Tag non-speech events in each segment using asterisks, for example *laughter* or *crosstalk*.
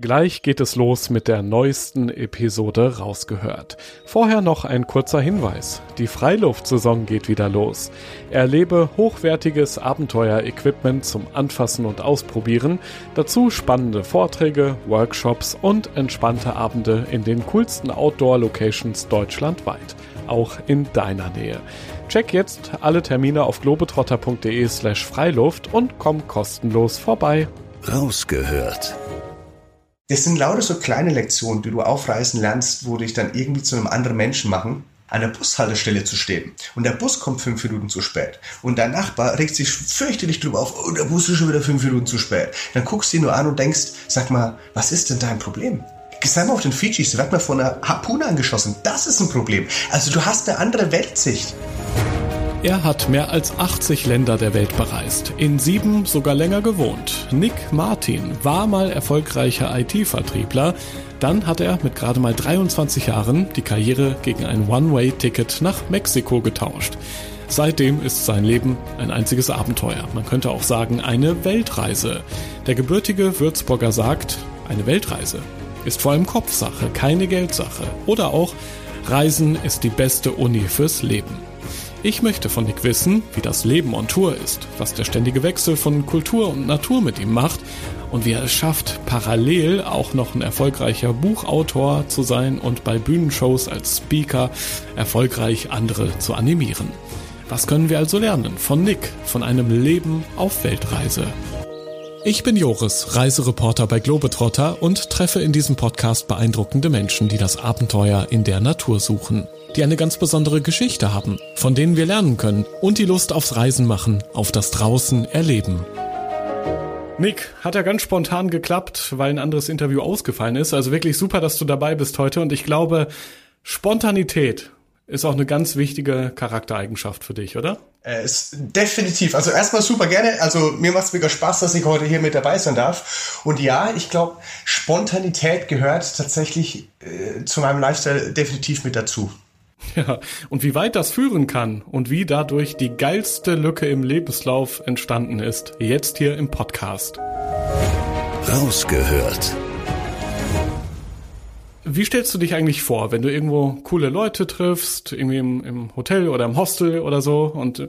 Gleich geht es los mit der neuesten Episode rausgehört. Vorher noch ein kurzer Hinweis. Die Freiluftsaison geht wieder los. Erlebe hochwertiges Abenteuer-Equipment zum Anfassen und Ausprobieren. Dazu spannende Vorträge, Workshops und entspannte Abende in den coolsten Outdoor-Locations deutschlandweit. Auch in deiner Nähe. Check jetzt alle Termine auf globetrotter.de slash Freiluft und komm kostenlos vorbei. Rausgehört das sind lauter so kleine Lektionen, die du aufreißen lernst, wo dich dann irgendwie zu einem anderen Menschen machen, an der Bushaltestelle zu stehen. Und der Bus kommt fünf Minuten zu spät. Und dein Nachbar regt sich fürchterlich drüber auf, oh, der Bus ist schon wieder fünf Minuten zu spät. Dann guckst du ihn nur an und denkst, sag mal, was ist denn dein Problem? Sei mal auf den Fidschis, wird mal von einer Harpune angeschossen. Das ist ein Problem. Also du hast eine andere Weltsicht. Er hat mehr als 80 Länder der Welt bereist, in sieben sogar länger gewohnt. Nick Martin war mal erfolgreicher IT-Vertriebler, dann hat er mit gerade mal 23 Jahren die Karriere gegen ein One-Way-Ticket nach Mexiko getauscht. Seitdem ist sein Leben ein einziges Abenteuer. Man könnte auch sagen, eine Weltreise. Der gebürtige Würzburger sagt, eine Weltreise ist vor allem Kopfsache, keine Geldsache. Oder auch, Reisen ist die beste Uni fürs Leben. Ich möchte von Nick wissen, wie das Leben on Tour ist, was der ständige Wechsel von Kultur und Natur mit ihm macht und wie er es schafft, parallel auch noch ein erfolgreicher Buchautor zu sein und bei Bühnenshows als Speaker erfolgreich andere zu animieren. Was können wir also lernen von Nick, von einem Leben auf Weltreise? Ich bin Joris, Reisereporter bei Globetrotter und treffe in diesem Podcast beeindruckende Menschen, die das Abenteuer in der Natur suchen die eine ganz besondere Geschichte haben, von denen wir lernen können und die Lust aufs Reisen machen, auf das Draußen erleben. Nick, hat ja ganz spontan geklappt, weil ein anderes Interview ausgefallen ist. Also wirklich super, dass du dabei bist heute. Und ich glaube, Spontanität ist auch eine ganz wichtige Charaktereigenschaft für dich, oder? Äh, ist definitiv. Also erstmal super gerne. Also mir macht es mega Spaß, dass ich heute hier mit dabei sein darf. Und ja, ich glaube, Spontanität gehört tatsächlich äh, zu meinem Lifestyle definitiv mit dazu. *laughs* Ja, und wie weit das führen kann und wie dadurch die geilste Lücke im Lebenslauf entstanden ist, jetzt hier im Podcast. Rausgehört. Wie stellst du dich eigentlich vor, wenn du irgendwo coole Leute triffst, irgendwie im, im Hotel oder im Hostel oder so, und äh,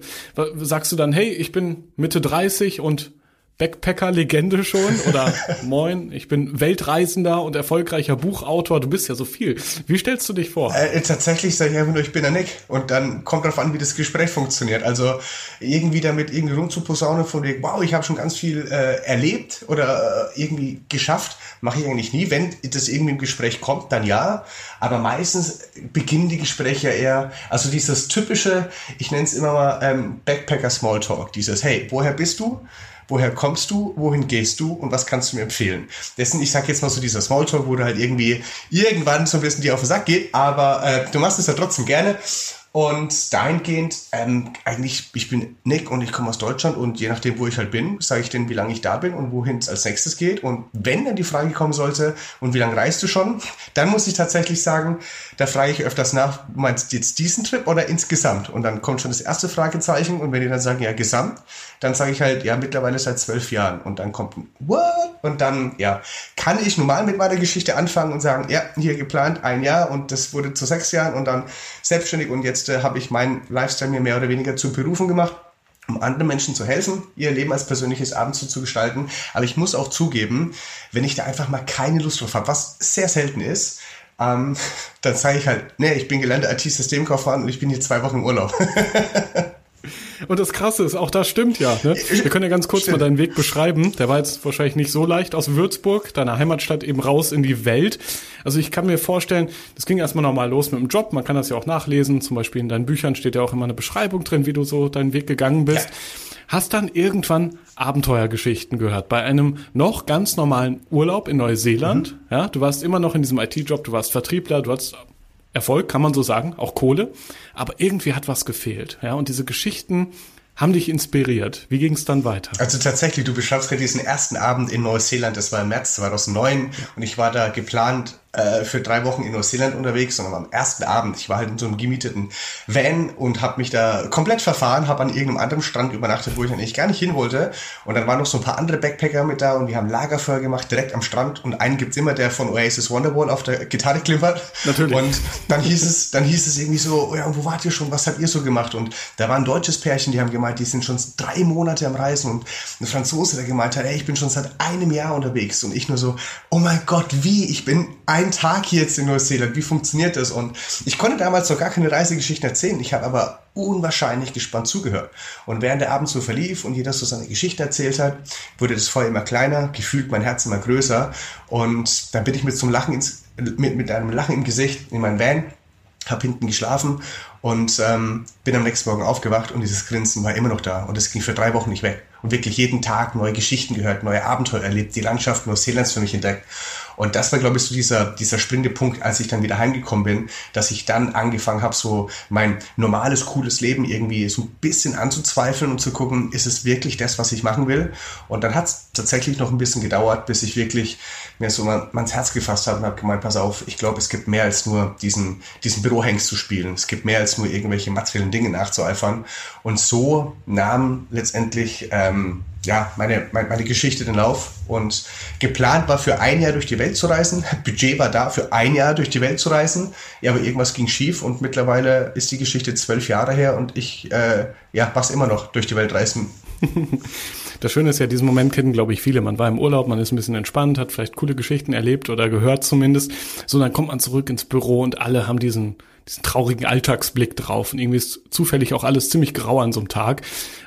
sagst du dann, hey, ich bin Mitte 30 und Backpacker-Legende schon oder *laughs* moin, ich bin Weltreisender und erfolgreicher Buchautor, du bist ja so viel. Wie stellst du dich vor? Äh, tatsächlich sage ich einfach nur, ich bin der Nick und dann kommt darauf an, wie das Gespräch funktioniert. Also irgendwie damit irgendwie rumzuposaunen von wegen, wow, ich habe schon ganz viel äh, erlebt oder äh, irgendwie geschafft, mache ich eigentlich nie. Wenn das irgendwie im Gespräch kommt, dann ja, aber meistens beginnen die Gespräche eher, also dieses typische, ich nenne es immer mal ähm, Backpacker-Smalltalk, dieses, hey, woher bist du? Woher kommst du, wohin gehst du und was kannst du mir empfehlen. Dessen, ich sag jetzt mal so dieser Smalltalk, wo du halt irgendwie irgendwann so ein bisschen dir auf den Sack geht, aber äh, du machst es ja trotzdem gerne und dahingehend, ähm, eigentlich, ich bin Nick und ich komme aus Deutschland und je nachdem, wo ich halt bin, sage ich denen, wie lange ich da bin und wohin es als nächstes geht. Und wenn dann die Frage kommen sollte, und wie lange reist du schon, dann muss ich tatsächlich sagen, da frage ich öfters nach, du meinst jetzt diesen Trip oder insgesamt? Und dann kommt schon das erste Fragezeichen und wenn die dann sagen, ja, gesamt, dann sage ich halt, ja, mittlerweile seit zwölf Jahren. Und dann kommt ein What? Und dann, ja, kann ich normal mit meiner Geschichte anfangen und sagen, ja, hier geplant ein Jahr und das wurde zu sechs Jahren und dann selbstständig und jetzt äh, habe ich meinen Lifestyle mir mehr oder weniger zur Berufung gemacht um anderen Menschen zu helfen, ihr Leben als persönliches Abendzug zu gestalten. Aber ich muss auch zugeben, wenn ich da einfach mal keine Lust drauf habe, was sehr selten ist, ähm, dann sage ich halt, nee, ich bin gelernter IT-Systemkaufmann und ich bin hier zwei Wochen im Urlaub. *laughs* Und das Krasse ist, auch das stimmt ja. Ne? Wir können ja ganz kurz stimmt. mal deinen Weg beschreiben. Der war jetzt wahrscheinlich nicht so leicht aus Würzburg, deiner Heimatstadt, eben raus in die Welt. Also ich kann mir vorstellen, das ging erstmal nochmal los mit dem Job. Man kann das ja auch nachlesen. Zum Beispiel in deinen Büchern steht ja auch immer eine Beschreibung drin, wie du so deinen Weg gegangen bist. Ja. Hast dann irgendwann Abenteuergeschichten gehört bei einem noch ganz normalen Urlaub in Neuseeland. Mhm. Ja, du warst immer noch in diesem IT-Job, du warst Vertriebler, du hast Erfolg, kann man so sagen, auch Kohle. Aber irgendwie hat was gefehlt. Ja, und diese Geschichten haben dich inspiriert. Wie ging es dann weiter? Also tatsächlich, du beschreibst gerade diesen ersten Abend in Neuseeland, das war im März 2009 und ich war da geplant äh, für drei Wochen in Neuseeland unterwegs, sondern am ersten Abend. Ich war halt in so einem gemieteten Van und habe mich da komplett verfahren, habe an irgendeinem anderen Strand übernachtet, wo ich eigentlich gar nicht hin wollte. Und dann waren noch so ein paar andere Backpacker mit da und wir haben Lagerfeuer gemacht, direkt am Strand. Und einen gibt's immer, der von Oasis Wonderwall auf der Gitarre klimpert. Natürlich. Und dann hieß es, dann hieß es irgendwie so, oh ja, wo wart ihr schon? Was habt ihr so gemacht? Und da war ein deutsches Pärchen, die haben gemeint, die sind schon drei Monate am Reisen und ein Franzose, der gemeint hat, ey, ich bin schon seit einem Jahr unterwegs. Und ich nur so, oh mein Gott, wie? Ich bin einen Tag hier jetzt in Neuseeland. Wie funktioniert das? Und ich konnte damals noch gar keine Reisegeschichten erzählen. Ich habe aber unwahrscheinlich gespannt zugehört. Und während der Abend so verlief und jeder so seine Geschichte erzählt hat, wurde das Feuer immer kleiner, gefühlt mein Herz immer größer. Und dann bin ich mit einem Lachen ins, mit, mit einem Lachen im Gesicht in mein Van habe hinten geschlafen und ähm, bin am nächsten Morgen aufgewacht und dieses Grinsen war immer noch da und es ging für drei Wochen nicht weg. Und wirklich jeden Tag neue Geschichten gehört, neue Abenteuer erlebt, die Landschaft Neuseelands für mich entdeckt. Und das war, glaube ich, so dieser, dieser springende Punkt, als ich dann wieder heimgekommen bin, dass ich dann angefangen habe, so mein normales, cooles Leben irgendwie so ein bisschen anzuzweifeln und zu gucken, ist es wirklich das, was ich machen will? Und dann hat es tatsächlich noch ein bisschen gedauert, bis ich wirklich mir so mal, ans Herz gefasst habe und habe gemeint, pass auf, ich glaube, es gibt mehr als nur diesen, diesen Bürohengst zu spielen. Es gibt mehr als nur irgendwelche materiellen Dinge nachzueifern. Und so nahm letztendlich ähm, ja, meine, meine, meine Geschichte den Lauf. Und geplant war für ein Jahr durch die Welt zu reisen. *laughs* Budget war da, für ein Jahr durch die Welt zu reisen. Ja, aber irgendwas ging schief und mittlerweile ist die Geschichte zwölf Jahre her und ich äh, ja, mach's immer noch durch die Welt reisen. *laughs* Das Schöne ist ja, diesen Moment kennen, glaube ich, viele. Man war im Urlaub, man ist ein bisschen entspannt, hat vielleicht coole Geschichten erlebt oder gehört zumindest. So, dann kommt man zurück ins Büro und alle haben diesen, diesen traurigen Alltagsblick drauf. Und irgendwie ist zufällig auch alles ziemlich grau an so einem Tag.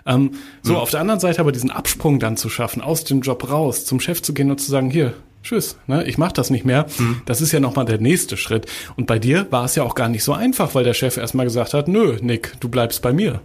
Ähm, so, mhm. auf der anderen Seite aber diesen Absprung dann zu schaffen, aus dem Job raus, zum Chef zu gehen und zu sagen, hier, tschüss, ne, ich mach das nicht mehr. Mhm. Das ist ja nochmal der nächste Schritt. Und bei dir war es ja auch gar nicht so einfach, weil der Chef erstmal gesagt hat, nö, Nick, du bleibst bei mir.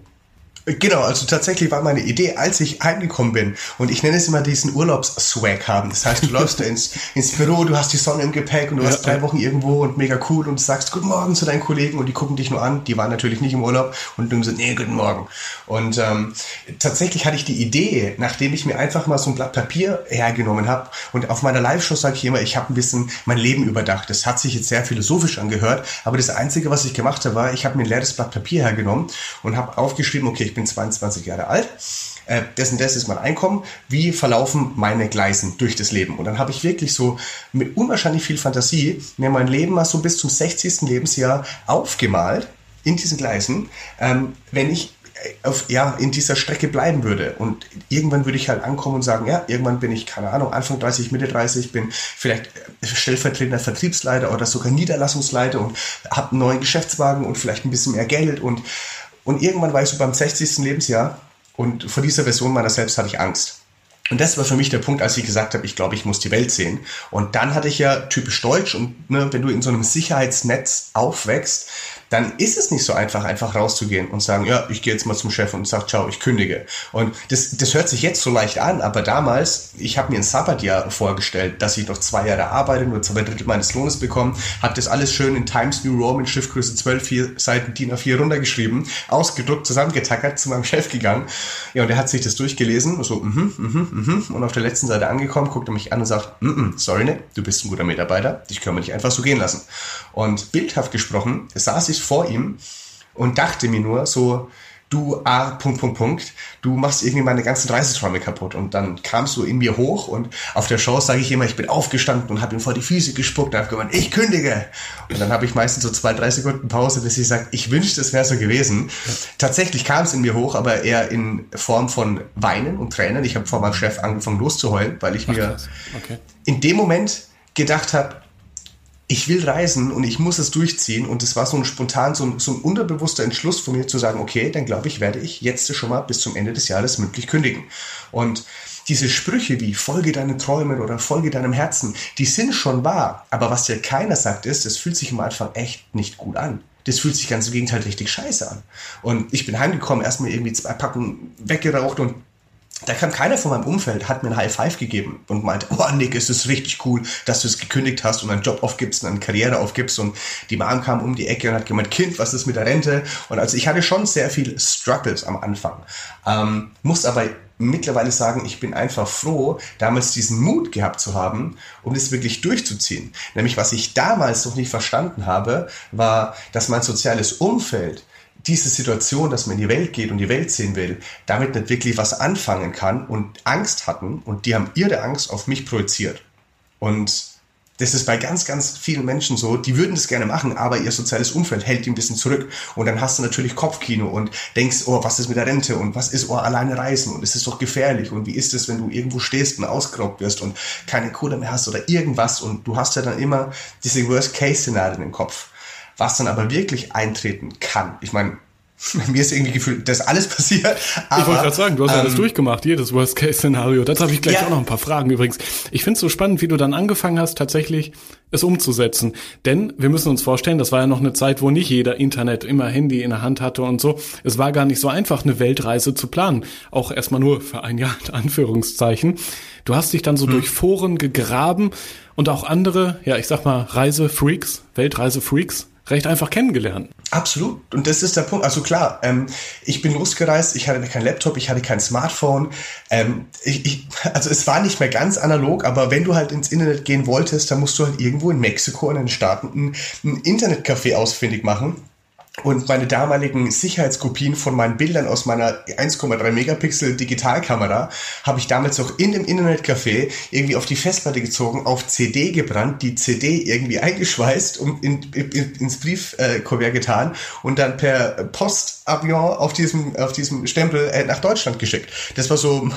Genau, also tatsächlich war meine Idee, als ich heimgekommen bin, und ich nenne es immer diesen Urlaubsswag haben. Das heißt, du läufst ins, *laughs* ins Büro, du hast die Sonne im Gepäck und du ja, hast drei Wochen irgendwo und mega cool und du sagst Guten Morgen zu deinen Kollegen und die gucken dich nur an. Die waren natürlich nicht im Urlaub und du so, nee, guten Morgen. Und ähm, tatsächlich hatte ich die Idee, nachdem ich mir einfach mal so ein Blatt Papier hergenommen habe und auf meiner Live-Show sage ich immer, ich habe ein bisschen mein Leben überdacht. Das hat sich jetzt sehr philosophisch angehört, aber das Einzige, was ich gemacht habe, war, ich habe mir ein leeres Blatt Papier hergenommen und habe aufgeschrieben, okay, ich bin 22 Jahre alt, äh, dessen das ist mein Einkommen, wie verlaufen meine Gleisen durch das Leben. Und dann habe ich wirklich so mit unwahrscheinlich viel Fantasie mir mein Leben mal so bis zum 60. Lebensjahr aufgemalt in diesen Gleisen, ähm, wenn ich auf, ja, in dieser Strecke bleiben würde. Und irgendwann würde ich halt ankommen und sagen, ja, irgendwann bin ich, keine Ahnung, Anfang 30, Mitte 30, bin vielleicht stellvertretender Vertriebsleiter oder sogar Niederlassungsleiter und habe einen neuen Geschäftswagen und vielleicht ein bisschen mehr Geld und und irgendwann war ich so beim 60. Lebensjahr und vor dieser Version meiner selbst hatte ich Angst. Und das war für mich der Punkt, als ich gesagt habe, ich glaube, ich muss die Welt sehen. Und dann hatte ich ja typisch Deutsch und ne, wenn du in so einem Sicherheitsnetz aufwächst, dann ist es nicht so einfach, einfach rauszugehen und sagen, ja, ich gehe jetzt mal zum Chef und sage, ciao, ich kündige. Und das, das hört sich jetzt so leicht an, aber damals, ich habe mir ein Sabbatjahr vorgestellt, dass ich noch zwei Jahre arbeite, nur zwei Drittel meines Lohnes bekomme, habe das alles schön in Times New Roman Schriftgröße 12, vier Seiten DIN A4 runtergeschrieben, ausgedruckt, zusammengetackert, zu meinem Chef gegangen. Ja, und er hat sich das durchgelesen, so, mhm, mhm, mhm, und auf der letzten Seite angekommen, guckt er mich an und sagt, mm, mm, sorry, ne, du bist ein guter Mitarbeiter, dich können wir nicht einfach so gehen lassen. Und bildhaft gesprochen, saß ich ich vor ihm und dachte mir nur so, du, ah, Punkt, Punkt, Punkt, du machst irgendwie meine ganzen Reiseträume kaputt. Und dann kamst du in mir hoch und auf der Show sage ich immer, ich bin aufgestanden und habe ihm vor die Füße gespuckt und habe gemeint, ich kündige. Und dann habe ich meistens so zwei, drei Sekunden Pause, bis ich sage, ich wünschte, es wäre so gewesen. Tatsächlich kam es in mir hoch, aber eher in Form von Weinen und Tränen. Ich habe vor meinem Chef angefangen loszuheulen, weil ich Ach, mir okay. in dem Moment gedacht habe, ich will reisen und ich muss es durchziehen. Und es war so ein spontan, so ein, so ein unterbewusster Entschluss von mir zu sagen, okay, dann glaube ich, werde ich jetzt schon mal bis zum Ende des Jahres mündlich kündigen. Und diese Sprüche wie folge deinen Träumen oder folge deinem Herzen, die sind schon wahr. Aber was dir keiner sagt ist, es fühlt sich am Anfang echt nicht gut an. Das fühlt sich ganz im Gegenteil richtig scheiße an. Und ich bin heimgekommen, erstmal irgendwie zwei Packen weggeraucht und da kam keiner von meinem Umfeld, hat mir ein High Five gegeben und meinte, oh Nick, es ist richtig cool, dass du es gekündigt hast und einen Job aufgibst und eine Karriere aufgibst. Und die Mom kam um die Ecke und hat gemeint, Kind, was ist mit der Rente? Und also ich hatte schon sehr viel Struggles am Anfang. Ähm, muss aber mittlerweile sagen, ich bin einfach froh, damals diesen Mut gehabt zu haben, um das wirklich durchzuziehen. Nämlich, was ich damals noch nicht verstanden habe, war, dass mein soziales Umfeld diese Situation, dass man in die Welt geht und die Welt sehen will, damit nicht wirklich was anfangen kann und Angst hatten und die haben ihre Angst auf mich projiziert. Und das ist bei ganz, ganz vielen Menschen so, die würden das gerne machen, aber ihr soziales Umfeld hält die ein bisschen zurück. Und dann hast du natürlich Kopfkino und denkst, oh, was ist mit der Rente und was ist, oh, alleine reisen und es ist doch gefährlich und wie ist es, wenn du irgendwo stehst und ausgeraubt wirst und keine Kohle mehr hast oder irgendwas und du hast ja dann immer diese Worst-Case-Szenarien im Kopf. Was dann aber wirklich eintreten kann. Ich meine, *laughs* mir ist irgendwie gefühlt, dass alles passiert. Aber, ich wollte gerade sagen, du hast ähm, alles durchgemacht, jedes Worst-Case-Szenario. Dazu habe ich gleich ja. auch noch ein paar Fragen übrigens. Ich finde es so spannend, wie du dann angefangen hast, tatsächlich es umzusetzen. Denn wir müssen uns vorstellen, das war ja noch eine Zeit, wo nicht jeder Internet immer Handy in der Hand hatte und so. Es war gar nicht so einfach, eine Weltreise zu planen. Auch erstmal nur für ein Jahr, in Anführungszeichen. Du hast dich dann so hm. durch Foren gegraben und auch andere, ja, ich sag mal, Reisefreaks, Weltreisefreaks recht einfach kennengelernt. Absolut. Und das ist der Punkt. Also klar, ähm, ich bin losgereist, ich hatte kein Laptop, ich hatte kein Smartphone. Ähm, ich, ich, also es war nicht mehr ganz analog, aber wenn du halt ins Internet gehen wolltest, dann musst du halt irgendwo in Mexiko in den Staaten ein, ein Internetcafé ausfindig machen und meine damaligen Sicherheitskopien von meinen Bildern aus meiner 1,3 Megapixel Digitalkamera habe ich damals auch in dem Internetcafé irgendwie auf die Festplatte gezogen, auf CD gebrannt, die CD irgendwie eingeschweißt und in, in, ins Briefkuvert getan und dann per Postavion auf diesem, auf diesem Stempel äh, nach Deutschland geschickt. Das war so,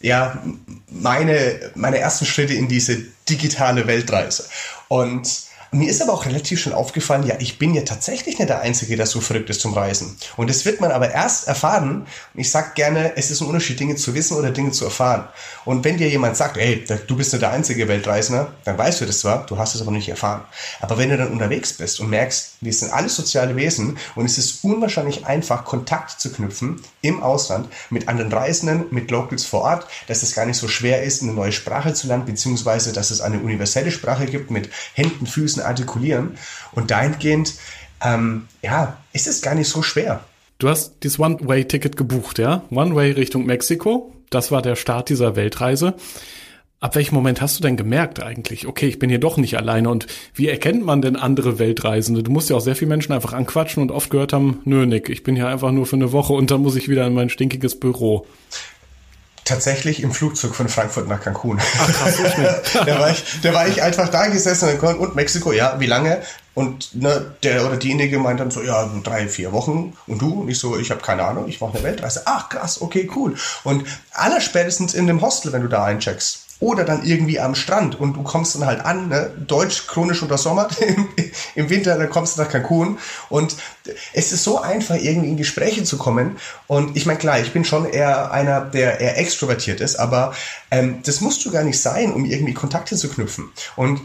ja, meine, meine ersten Schritte in diese digitale Weltreise. Und mir ist aber auch relativ schon aufgefallen, ja, ich bin ja tatsächlich nicht der Einzige, der so verrückt ist zum Reisen. Und das wird man aber erst erfahren. Und ich sage gerne, es ist ein Unterschied, Dinge zu wissen oder Dinge zu erfahren. Und wenn dir jemand sagt, ey, du bist nicht der einzige Weltreisender, dann weißt du das zwar, du hast es aber nicht erfahren. Aber wenn du dann unterwegs bist und merkst, wir sind alle soziale Wesen und es ist unwahrscheinlich einfach, Kontakt zu knüpfen im Ausland mit anderen Reisenden, mit Locals vor Ort, dass es gar nicht so schwer ist, eine neue Sprache zu lernen, beziehungsweise dass es eine universelle Sprache gibt mit Händen, Füßen, artikulieren. Und dahingehend, ähm, ja, ist es gar nicht so schwer. Du hast dieses One-Way-Ticket gebucht, ja? One-Way Richtung Mexiko. Das war der Start dieser Weltreise. Ab welchem Moment hast du denn gemerkt eigentlich, okay, ich bin hier doch nicht alleine und wie erkennt man denn andere Weltreisende? Du musst ja auch sehr viele Menschen einfach anquatschen und oft gehört haben, nö Nick, ich bin hier einfach nur für eine Woche und dann muss ich wieder in mein stinkiges Büro tatsächlich im Flugzeug von Frankfurt nach Cancun. Ach, krass, *laughs* da, war ich, da war ich einfach da gesessen und Mexiko, ja, wie lange? Und ne, der oder diejenige meint dann so, ja, drei, vier Wochen. Und du? Und ich so, ich habe keine Ahnung, ich mache eine Weltreise. Ach krass, okay, cool. Und allerspätestens in dem Hostel, wenn du da eincheckst, oder dann irgendwie am Strand und du kommst dann halt an, ne? Deutsch chronisch untersommert, *laughs* im, im Winter, dann kommst du nach Cancun und es ist so einfach, irgendwie in Gespräche zu kommen und ich meine, klar, ich bin schon eher einer, der eher extrovertiert ist, aber ähm, das musst du gar nicht sein, um irgendwie Kontakte zu knüpfen und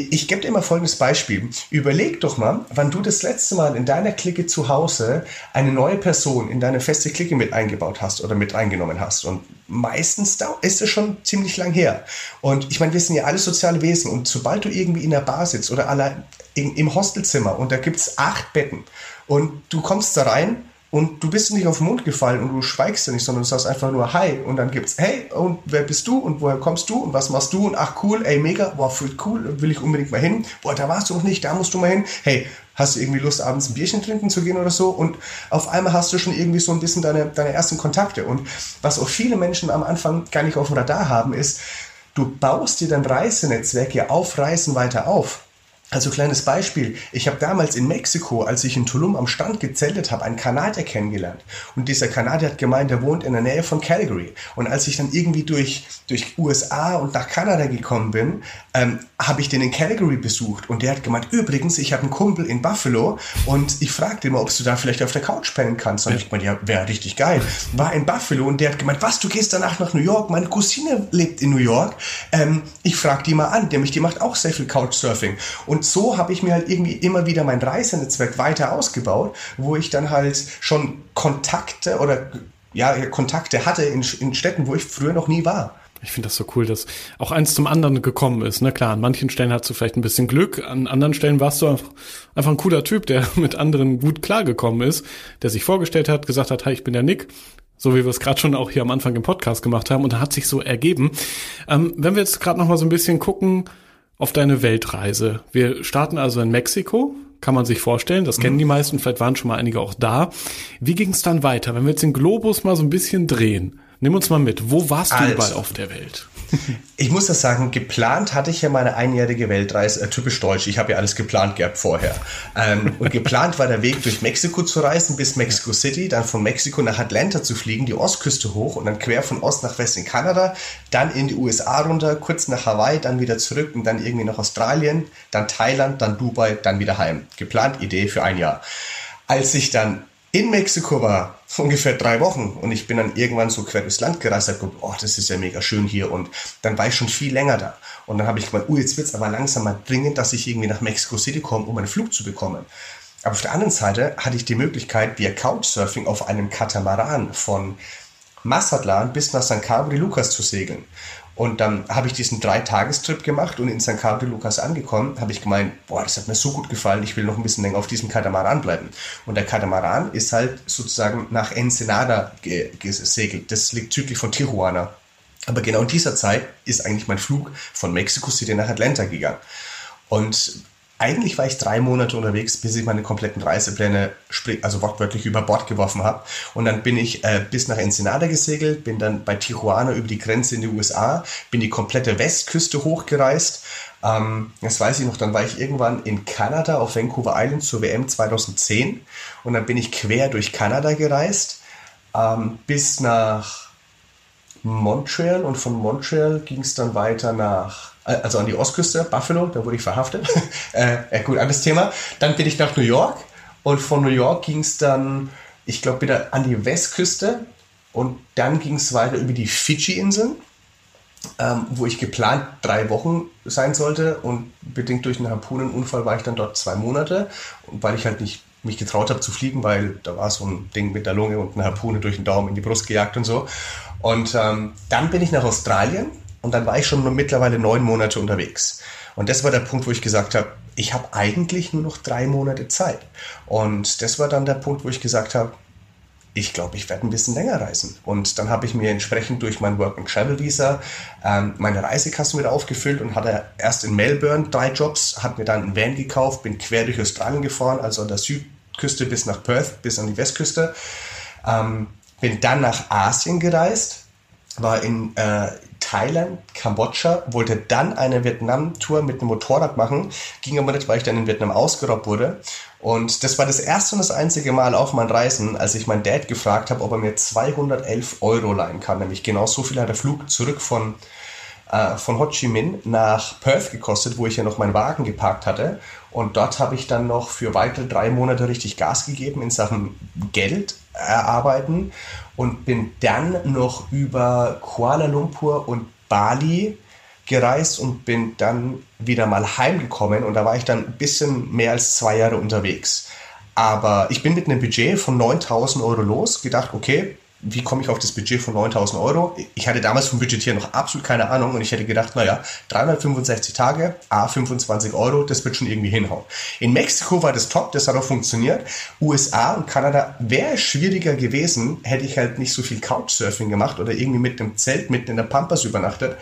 ich gebe dir immer folgendes Beispiel. Überleg doch mal, wann du das letzte Mal in deiner Clique zu Hause eine neue Person in deine feste Clique mit eingebaut hast oder mit reingenommen hast. Und meistens ist es schon ziemlich lang her. Und ich meine, wir sind ja alle soziale Wesen. Und sobald du irgendwie in der Bar sitzt oder allein im Hostelzimmer und da gibt es acht Betten und du kommst da rein und du bist nicht auf den Mund gefallen und du schweigst ja nicht, sondern du sagst einfach nur Hi und dann gibt's Hey und wer bist du und woher kommst du und was machst du und ach cool, ey mega, boah, voll cool, will ich unbedingt mal hin. Boah, da warst du noch nicht, da musst du mal hin. Hey, hast du irgendwie Lust, abends ein Bierchen trinken zu gehen oder so? Und auf einmal hast du schon irgendwie so ein bisschen deine, deine ersten Kontakte. Und was auch viele Menschen am Anfang gar nicht auf dem Radar haben, ist, du baust dir dein Reisenetzwerk ja auf Reisen weiter auf. Also kleines Beispiel. Ich habe damals in Mexiko, als ich in Tulum am Strand gezeltet habe, einen Kanadier kennengelernt. Und dieser Kanadier hat gemeint, er wohnt in der Nähe von Calgary. Und als ich dann irgendwie durch, durch USA und nach Kanada gekommen bin, ähm, habe ich den in Calgary besucht. Und der hat gemeint, übrigens, ich habe einen Kumpel in Buffalo und ich fragte immer, ob du da vielleicht auf der Couch pennen kannst. Und ja. ich gemeint, ja, wäre richtig geil. War in Buffalo und der hat gemeint, was, du gehst danach nach New York? Meine Cousine lebt in New York. Ähm, ich frage die mal an, nämlich die macht auch sehr viel Couchsurfing. Und und so habe ich mir halt irgendwie immer wieder mein Reisenetzwerk weiter ausgebaut, wo ich dann halt schon Kontakte oder ja, Kontakte hatte in, in Städten, wo ich früher noch nie war. Ich finde das so cool, dass auch eins zum anderen gekommen ist. Ne? Klar, an manchen Stellen hast du vielleicht ein bisschen Glück, an anderen Stellen warst du einfach, einfach ein cooler Typ, der *laughs* mit anderen gut klargekommen ist, der sich vorgestellt hat, gesagt hat, hey, ich bin der Nick, so wie wir es gerade schon auch hier am Anfang im Podcast gemacht haben und da hat sich so ergeben. Ähm, wenn wir jetzt gerade noch mal so ein bisschen gucken auf deine Weltreise. Wir starten also in Mexiko, kann man sich vorstellen. Das kennen mhm. die meisten, vielleicht waren schon mal einige auch da. Wie ging es dann weiter? Wenn wir jetzt den Globus mal so ein bisschen drehen, nimm uns mal mit. Wo warst du also, überall auf der Welt? *laughs* Ich muss das sagen, geplant hatte ich ja meine einjährige Weltreise, äh, typisch deutsch, ich habe ja alles geplant gehabt vorher. Ähm, und geplant war der Weg durch Mexiko zu reisen bis Mexico City, dann von Mexiko nach Atlanta zu fliegen, die Ostküste hoch und dann quer von Ost nach West in Kanada, dann in die USA runter, kurz nach Hawaii, dann wieder zurück und dann irgendwie nach Australien, dann Thailand, dann Dubai, dann wieder heim. Geplant, Idee für ein Jahr. Als ich dann in Mexiko war, ungefähr drei Wochen und ich bin dann irgendwann so quer durchs Land gereist und gedacht, oh, das ist ja mega schön hier und dann war ich schon viel länger da und dann habe ich gemeint, oh, jetzt wird's aber langsam mal dringend, dass ich irgendwie nach Mexico City komme, um einen Flug zu bekommen. Aber auf der anderen Seite hatte ich die Möglichkeit, via Couchsurfing auf einem Katamaran von Mazatlan bis nach San Cabo de Lucas zu segeln. Und dann habe ich diesen Drei-Tagestrip gemacht und in San Carlos de Lucas angekommen, habe ich gemeint, boah, das hat mir so gut gefallen, ich will noch ein bisschen länger auf diesem Katamaran bleiben. Und der Katamaran ist halt sozusagen nach Ensenada gesegelt. Das liegt südlich von Tijuana. Aber genau in dieser Zeit ist eigentlich mein Flug von Mexico City nach Atlanta gegangen. Und eigentlich war ich drei Monate unterwegs, bis ich meine kompletten Reisepläne, also wortwörtlich über Bord geworfen habe. Und dann bin ich äh, bis nach Ensenada gesegelt, bin dann bei Tijuana über die Grenze in die USA, bin die komplette Westküste hochgereist. Ähm, das weiß ich noch, dann war ich irgendwann in Kanada auf Vancouver Island zur WM 2010 und dann bin ich quer durch Kanada gereist ähm, bis nach Montreal und von Montreal ging es dann weiter nach also an die Ostküste, Buffalo, da wurde ich verhaftet. *laughs* äh, ja, gut, anderes Thema. Dann bin ich nach New York und von New York ging es dann, ich glaube, wieder an die Westküste und dann ging es weiter über die Fidschi-Inseln, ähm, wo ich geplant drei Wochen sein sollte und bedingt durch einen Harpunenunfall war ich dann dort zwei Monate, und weil ich halt nicht mich getraut habe zu fliegen, weil da war so ein Ding mit der Lunge und eine Harpune durch den Daumen in die Brust gejagt und so. Und ähm, dann bin ich nach Australien und dann war ich schon mittlerweile neun Monate unterwegs. Und das war der Punkt, wo ich gesagt habe, ich habe eigentlich nur noch drei Monate Zeit. Und das war dann der Punkt, wo ich gesagt habe, ich glaube, ich werde ein bisschen länger reisen. Und dann habe ich mir entsprechend durch mein Work-and-Travel-Visa ähm, meine Reisekassen wieder aufgefüllt und hatte erst in Melbourne drei Jobs, habe mir dann einen Van gekauft, bin quer durch Australien gefahren, also an der Südküste bis nach Perth, bis an die Westküste. Ähm, bin dann nach Asien gereist, war in äh, Thailand, Kambodscha, wollte dann eine Vietnam-Tour mit einem Motorrad machen, ging aber nicht, weil ich dann in Vietnam ausgeraubt wurde. Und das war das erste und das einzige Mal auf meinen Reisen, als ich meinen Dad gefragt habe, ob er mir 211 Euro leihen kann. Nämlich genau so viel hat der Flug zurück von, äh, von Ho Chi Minh nach Perth gekostet, wo ich ja noch meinen Wagen geparkt hatte. Und dort habe ich dann noch für weitere drei Monate richtig Gas gegeben in Sachen Geld erarbeiten und bin dann noch über Kuala Lumpur und Bali gereist und bin dann wieder mal heimgekommen und da war ich dann ein bisschen mehr als zwei Jahre unterwegs. Aber ich bin mit einem Budget von 9000 Euro los, gedacht, okay, wie komme ich auf das Budget von 9000 Euro? Ich hatte damals vom Budgetieren noch absolut keine Ahnung und ich hätte gedacht, naja, 365 Tage, A, 25 Euro, das wird schon irgendwie hinhauen. In Mexiko war das top, das hat auch funktioniert. USA und Kanada wäre schwieriger gewesen, hätte ich halt nicht so viel Couchsurfing gemacht oder irgendwie mit dem Zelt mitten in der Pampas übernachtet.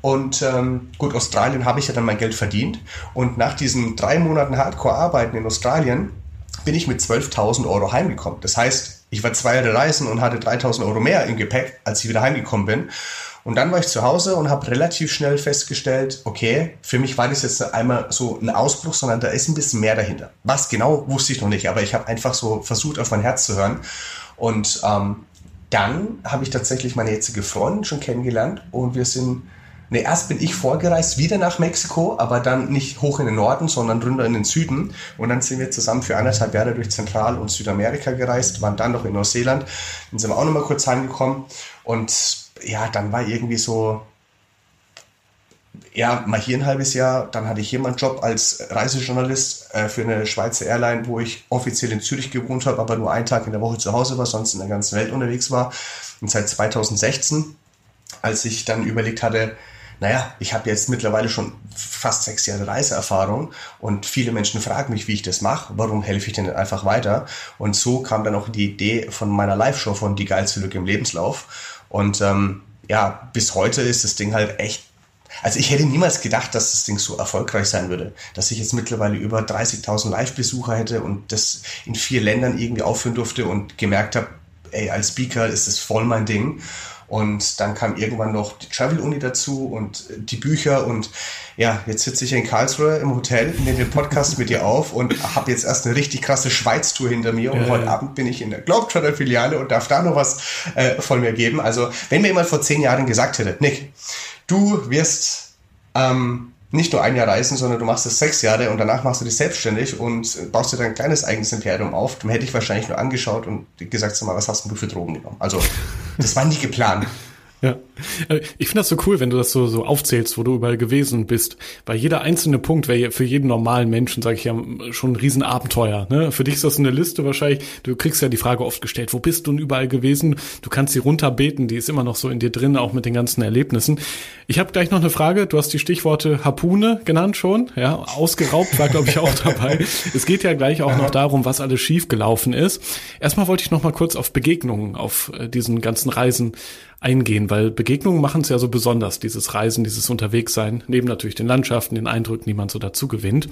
Und ähm, gut, Australien habe ich ja dann mein Geld verdient. Und nach diesen drei Monaten Hardcore-Arbeiten in Australien bin ich mit 12.000 Euro heimgekommen. Das heißt, ich war zwei Jahre reisen und hatte 3000 Euro mehr im Gepäck, als ich wieder heimgekommen bin. Und dann war ich zu Hause und habe relativ schnell festgestellt, okay, für mich war das jetzt einmal so ein Ausbruch, sondern da ist ein bisschen mehr dahinter. Was genau, wusste ich noch nicht, aber ich habe einfach so versucht, auf mein Herz zu hören. Und ähm, dann habe ich tatsächlich meine jetzige Freundin schon kennengelernt und wir sind Ne, erst bin ich vorgereist, wieder nach Mexiko, aber dann nicht hoch in den Norden, sondern runter in den Süden. Und dann sind wir zusammen für anderthalb Jahre durch Zentral- und Südamerika gereist, waren dann noch in Neuseeland. Dann sind wir auch nochmal kurz heimgekommen. Und ja, dann war irgendwie so, ja, mal hier ein halbes Jahr. Dann hatte ich hier meinen Job als Reisejournalist äh, für eine Schweizer Airline, wo ich offiziell in Zürich gewohnt habe, aber nur einen Tag in der Woche zu Hause war, sonst in der ganzen Welt unterwegs war. Und seit 2016, als ich dann überlegt hatte, naja, ich habe jetzt mittlerweile schon fast sechs Jahre Reiseerfahrung und viele Menschen fragen mich, wie ich das mache, warum helfe ich denn einfach weiter? Und so kam dann auch die Idee von meiner Live-Show von Die geilste Lücke im Lebenslauf. Und ähm, ja, bis heute ist das Ding halt echt also ich hätte niemals gedacht, dass das Ding so erfolgreich sein würde, dass ich jetzt mittlerweile über 30.000 Live-Besucher hätte und das in vier Ländern irgendwie aufführen durfte und gemerkt habe, ey, als Speaker ist das voll mein Ding. Und dann kam irgendwann noch die Travel Uni dazu und die Bücher und ja, jetzt sitze ich in Karlsruhe im Hotel, nehme den Podcast mit dir auf und habe jetzt erst eine richtig krasse Schweiz-Tour hinter mir und ja, heute ja. Abend bin ich in der Globetrotter-Filiale und darf da noch was äh, von mir geben. Also wenn mir jemand vor zehn Jahren gesagt hätte, Nick, du wirst ähm, nicht nur ein Jahr reisen, sondern du machst es sechs Jahre und danach machst du dich selbstständig und baust dir dein kleines eigenes Imperium auf. Dann hätte ich wahrscheinlich nur angeschaut und gesagt, sag mal, was hast du für Drogen genommen? Also, das war nie geplant. Ja, äh, ich finde das so cool, wenn du das so, so aufzählst, wo du überall gewesen bist. Weil jeder einzelne Punkt wäre für jeden normalen Menschen, sage ich ja, schon ein Riesenabenteuer. Ne? Für dich ist das eine Liste wahrscheinlich. Du kriegst ja die Frage oft gestellt, wo bist du denn überall gewesen? Du kannst sie runterbeten, die ist immer noch so in dir drin, auch mit den ganzen Erlebnissen. Ich habe gleich noch eine Frage. Du hast die Stichworte Harpune genannt schon. Ja, ausgeraubt war, glaube ich, auch dabei. es geht ja gleich auch noch darum, was alles schiefgelaufen ist. Erstmal wollte ich noch mal kurz auf Begegnungen auf äh, diesen ganzen Reisen eingehen, weil Begegnungen machen es ja so besonders, dieses Reisen, dieses Unterwegssein, neben natürlich den Landschaften, den Eindrücken, die man so dazu gewinnt.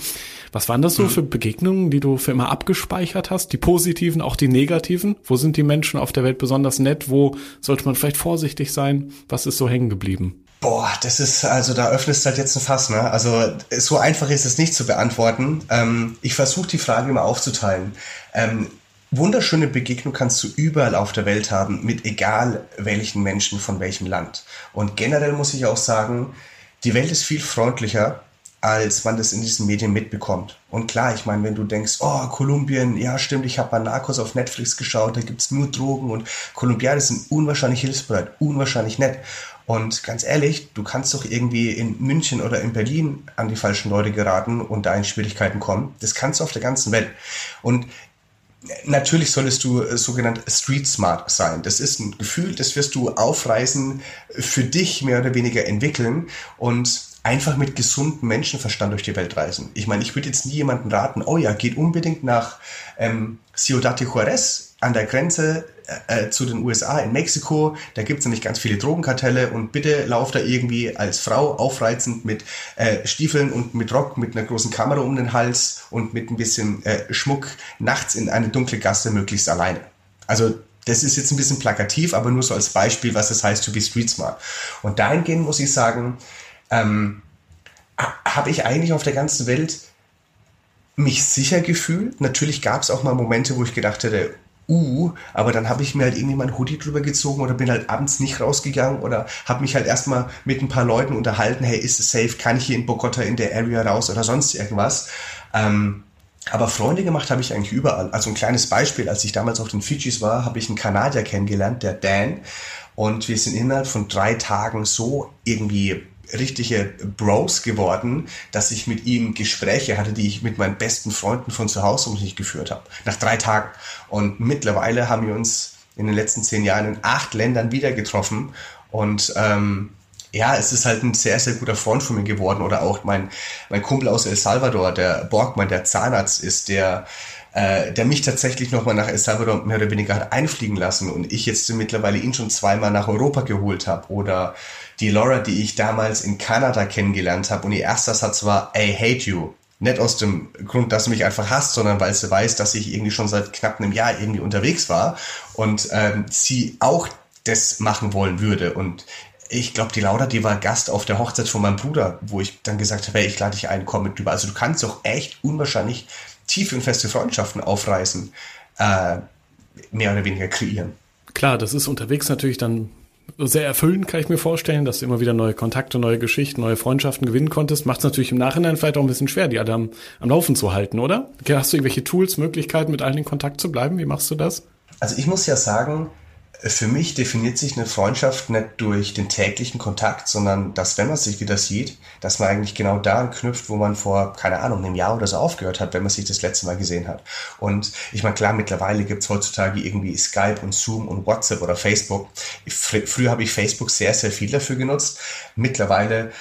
Was waren das so für Begegnungen, die du für immer abgespeichert hast? Die positiven, auch die negativen? Wo sind die Menschen auf der Welt besonders nett? Wo sollte man vielleicht vorsichtig sein? Was ist so hängen geblieben? Boah, das ist, also da öffnest du halt jetzt ein Fass, ne? Also so einfach ist es nicht zu beantworten. Ähm, ich versuche die Frage immer aufzuteilen. Ähm, wunderschöne Begegnung kannst du überall auf der Welt haben, mit egal welchen Menschen von welchem Land. Und generell muss ich auch sagen, die Welt ist viel freundlicher, als man das in diesen Medien mitbekommt. Und klar, ich meine, wenn du denkst, oh, Kolumbien, ja stimmt, ich habe mal Narcos auf Netflix geschaut, da gibt's nur Drogen und Kolumbianer sind unwahrscheinlich hilfsbereit, unwahrscheinlich nett. Und ganz ehrlich, du kannst doch irgendwie in München oder in Berlin an die falschen Leute geraten und da in Schwierigkeiten kommen. Das kannst du auf der ganzen Welt. Und Natürlich solltest du äh, sogenannt street smart sein. Das ist ein Gefühl, das wirst du aufreißen, für dich mehr oder weniger entwickeln und einfach mit gesundem Menschenverstand durch die Welt reisen. Ich meine, ich würde jetzt nie jemanden raten, oh ja, geht unbedingt nach ähm, Ciudad de Juarez an der Grenze äh, äh, zu den USA in Mexiko. Da gibt es nämlich ganz viele Drogenkartelle und bitte lauf da irgendwie als Frau aufreizend mit äh, Stiefeln und mit Rock, mit einer großen Kamera um den Hals und mit ein bisschen äh, Schmuck nachts in eine dunkle Gasse möglichst alleine. Also das ist jetzt ein bisschen plakativ, aber nur so als Beispiel, was es heißt to be street smart. Und dahingehend muss ich sagen, ähm, habe ich eigentlich auf der ganzen Welt mich sicher gefühlt. Natürlich gab es auch mal Momente, wo ich gedacht hätte, uh, aber dann habe ich mir halt irgendwie mein Hoodie drüber gezogen oder bin halt abends nicht rausgegangen oder habe mich halt erstmal mit ein paar Leuten unterhalten, hey, ist es safe, kann ich hier in Bogota in der Area raus oder sonst irgendwas. Ähm, aber Freunde gemacht habe ich eigentlich überall. Also ein kleines Beispiel, als ich damals auf den Fidschis war, habe ich einen Kanadier kennengelernt, der Dan. Und wir sind innerhalb von drei Tagen so irgendwie richtige Bros geworden, dass ich mit ihm Gespräche hatte, die ich mit meinen besten Freunden von zu Hause nicht geführt habe. Nach drei Tagen. Und mittlerweile haben wir uns in den letzten zehn Jahren in acht Ländern wieder getroffen. Und ähm, ja, es ist halt ein sehr, sehr guter Freund von mir geworden. Oder auch mein, mein Kumpel aus El Salvador, der Borgmann, der Zahnarzt ist, der äh, der mich tatsächlich nochmal nach El Salvador mehr oder weniger hat einfliegen lassen und ich jetzt mittlerweile ihn schon zweimal nach Europa geholt habe. Oder die Laura, die ich damals in Kanada kennengelernt habe und ihr erster Satz war, I hate you. Nicht aus dem Grund, dass sie mich einfach hasst, sondern weil sie weiß, dass ich irgendwie schon seit knapp einem Jahr irgendwie unterwegs war und ähm, sie auch das machen wollen würde. Und ich glaube, die Laura, die war Gast auf der Hochzeit von meinem Bruder, wo ich dann gesagt habe, hey, ich lade dich ein, komm mit drüber. Also du kannst doch echt unwahrscheinlich tiefe und feste Freundschaften aufreißen, äh, mehr oder weniger kreieren. Klar, das ist unterwegs natürlich dann sehr erfüllend, kann ich mir vorstellen, dass du immer wieder neue Kontakte, neue Geschichten, neue Freundschaften gewinnen konntest. Macht es natürlich im Nachhinein vielleicht auch ein bisschen schwer, die alle am, am Laufen zu halten, oder? Hast du irgendwelche Tools, Möglichkeiten, mit allen in Kontakt zu bleiben? Wie machst du das? Also ich muss ja sagen, Für mich definiert sich eine Freundschaft nicht durch den täglichen Kontakt, sondern dass, wenn man sich wieder sieht, dass man eigentlich genau da knüpft, wo man vor, keine Ahnung, einem Jahr oder so aufgehört hat, wenn man sich das letzte Mal gesehen hat. Und ich meine, klar, mittlerweile gibt's heutzutage irgendwie Skype und Zoom und WhatsApp oder Facebook. Fr früher habe ich Facebook sehr, sehr viel dafür genutzt. Mittlerweile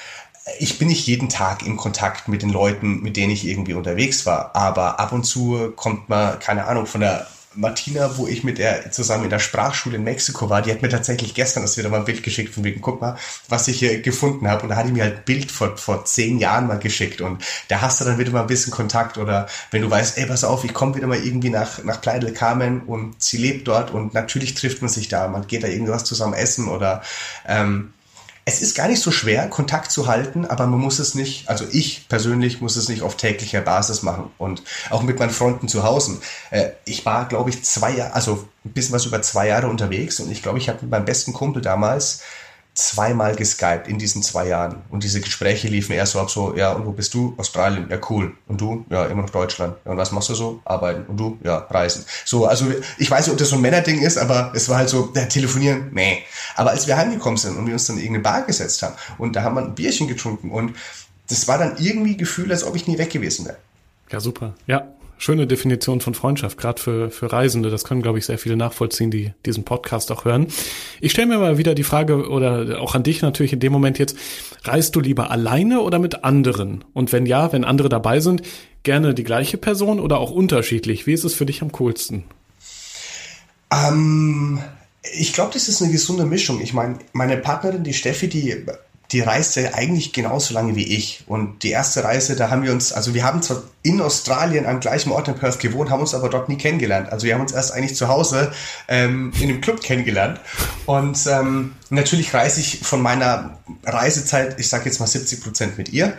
ich bin nicht jeden Tag in Kontakt mit den Leuten, mit denen ich irgendwie unterwegs war, aber ab und zu kommt man, keine Ahnung, von der Martina, wo ich mit der zusammen in der Sprachschule in Mexiko war, die hat mir tatsächlich gestern das wieder mal ein Bild geschickt von wegen, guck mal, was ich hier gefunden habe. Und da hat die mir halt ein Bild vor, vor zehn Jahren mal geschickt. Und da hast du dann wieder mal ein bisschen Kontakt. Oder wenn du weißt, ey, pass auf, ich komme wieder mal irgendwie nach, nach Playa del Carmen und sie lebt dort und natürlich trifft man sich da. Man geht da irgendwas zusammen essen oder ähm, es ist gar nicht so schwer, Kontakt zu halten, aber man muss es nicht, also ich persönlich muss es nicht auf täglicher Basis machen. Und auch mit meinen Freunden zu Hause. Äh, ich war, glaube ich, zwei Jahre, also ein bisschen was über zwei Jahre unterwegs und ich glaube, ich habe mit meinem besten Kumpel damals zweimal geskypt in diesen zwei Jahren. Und diese Gespräche liefen eher so ab so, ja, und wo bist du? Australien, ja, cool. Und du? Ja, immer noch Deutschland. Ja, und was machst du so? Arbeiten. Und du? Ja, reisen. So, also ich weiß nicht, ob das so ein Männerding ist, aber es war halt so, ja, telefonieren, nee. Aber als wir heimgekommen sind und wir uns dann in irgendeine Bar gesetzt haben und da haben wir ein Bierchen getrunken und das war dann irgendwie Gefühl, als ob ich nie weg gewesen wäre. Ja, super. Ja, schöne Definition von Freundschaft, gerade für, für Reisende. Das können, glaube ich, sehr viele nachvollziehen, die diesen Podcast auch hören. Ich stelle mir mal wieder die Frage, oder auch an dich natürlich in dem Moment jetzt, reist du lieber alleine oder mit anderen? Und wenn ja, wenn andere dabei sind, gerne die gleiche Person oder auch unterschiedlich? Wie ist es für dich am coolsten? Ähm, ich glaube, das ist eine gesunde Mischung. Ich meine, meine Partnerin, die Steffi, die die reiste eigentlich genauso lange wie ich. Und die erste Reise, da haben wir uns, also wir haben zwar in Australien am gleichen Ort in Perth gewohnt, haben uns aber dort nie kennengelernt. Also wir haben uns erst eigentlich zu Hause ähm, in einem Club kennengelernt. Und ähm, natürlich reise ich von meiner Reisezeit, ich sage jetzt mal 70 Prozent mit ihr,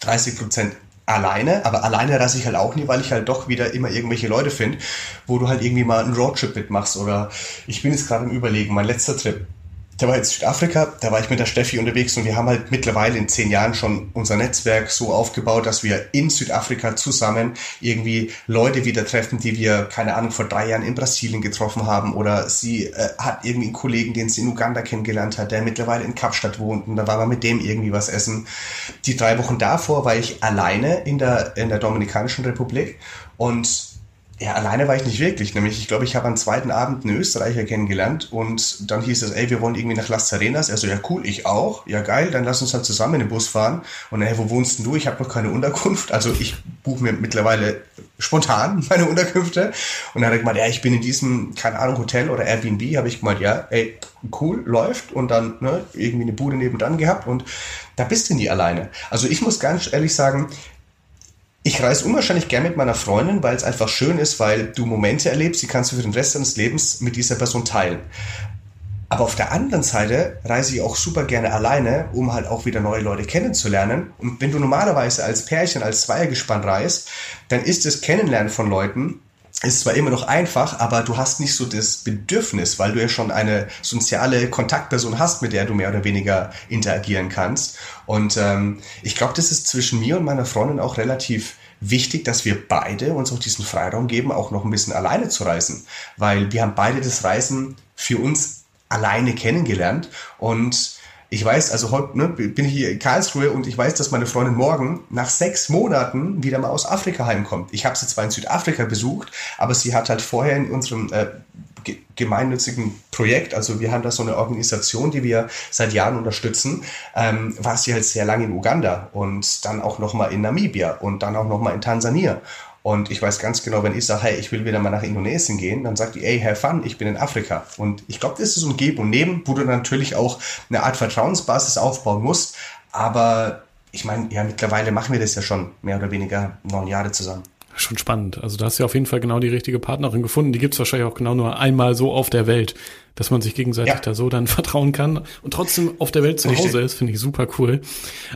30 Prozent alleine, aber alleine reise ich halt auch nie, weil ich halt doch wieder immer irgendwelche Leute finde, wo du halt irgendwie mal einen Roadtrip mitmachst oder ich bin jetzt gerade im Überlegen, mein letzter Trip, da war jetzt Südafrika, da war ich mit der Steffi unterwegs und wir haben halt mittlerweile in zehn Jahren schon unser Netzwerk so aufgebaut, dass wir in Südafrika zusammen irgendwie Leute wieder treffen, die wir, keine Ahnung, vor drei Jahren in Brasilien getroffen haben oder sie äh, hat irgendwie einen Kollegen, den sie in Uganda kennengelernt hat, der mittlerweile in Kapstadt wohnt und da war man mit dem irgendwie was essen. Die drei Wochen davor war ich alleine in der, in der Dominikanischen Republik und ja, alleine war ich nicht wirklich. Nämlich, ich glaube, ich habe am zweiten Abend einen Österreicher kennengelernt und dann hieß es, ey, wir wollen irgendwie nach Las Arenas. Er so, ja cool, ich auch. Ja geil, dann lass uns halt zusammen in den Bus fahren. Und hey, wo wohnst denn du? Ich habe noch keine Unterkunft. Also ich buche mir mittlerweile spontan *laughs* meine Unterkünfte. Und dann hat er gemeint, ja, ich bin in diesem, keine Ahnung, Hotel oder Airbnb. Habe ich gemeint, ja, ey, cool, läuft. Und dann ne, irgendwie eine Bude nebenan gehabt. Und da bist du nie alleine. Also ich muss ganz ehrlich sagen, ich reise unwahrscheinlich gern mit meiner Freundin, weil es einfach schön ist, weil du Momente erlebst, die kannst du für den Rest deines Lebens mit dieser Person teilen. Aber auf der anderen Seite reise ich auch super gerne alleine, um halt auch wieder neue Leute kennenzulernen. Und wenn du normalerweise als Pärchen, als Zweiergespann reist, dann ist das Kennenlernen von Leuten ist zwar immer noch einfach, aber du hast nicht so das Bedürfnis, weil du ja schon eine soziale Kontaktperson hast, mit der du mehr oder weniger interagieren kannst. Und ähm, ich glaube, das ist zwischen mir und meiner Freundin auch relativ wichtig, dass wir beide uns auch diesen Freiraum geben, auch noch ein bisschen alleine zu reisen, weil wir haben beide das Reisen für uns alleine kennengelernt und ich weiß, also heute ne, bin ich hier in Karlsruhe und ich weiß, dass meine Freundin morgen nach sechs Monaten wieder mal aus Afrika heimkommt. Ich habe sie zwar in Südafrika besucht, aber sie hat halt vorher in unserem äh, gemeinnützigen Projekt, also wir haben da so eine Organisation, die wir seit Jahren unterstützen, ähm, war sie halt sehr lange in Uganda und dann auch nochmal in Namibia und dann auch nochmal in Tansania. Und ich weiß ganz genau, wenn ich sage, hey, ich will wieder mal nach Indonesien gehen, dann sagt die, ey, have fun, ich bin in Afrika. Und ich glaube, das ist so ein Geben und Nehmen, wo du natürlich auch eine Art Vertrauensbasis aufbauen musst. Aber ich meine, ja, mittlerweile machen wir das ja schon mehr oder weniger neun Jahre zusammen. Schon spannend. Also da hast du auf jeden Fall genau die richtige Partnerin gefunden. Die gibt's wahrscheinlich auch genau nur einmal so auf der Welt, dass man sich gegenseitig ja. da so dann *laughs* vertrauen kann und trotzdem auf der Welt zu Richtig. Hause ist, finde ich super cool.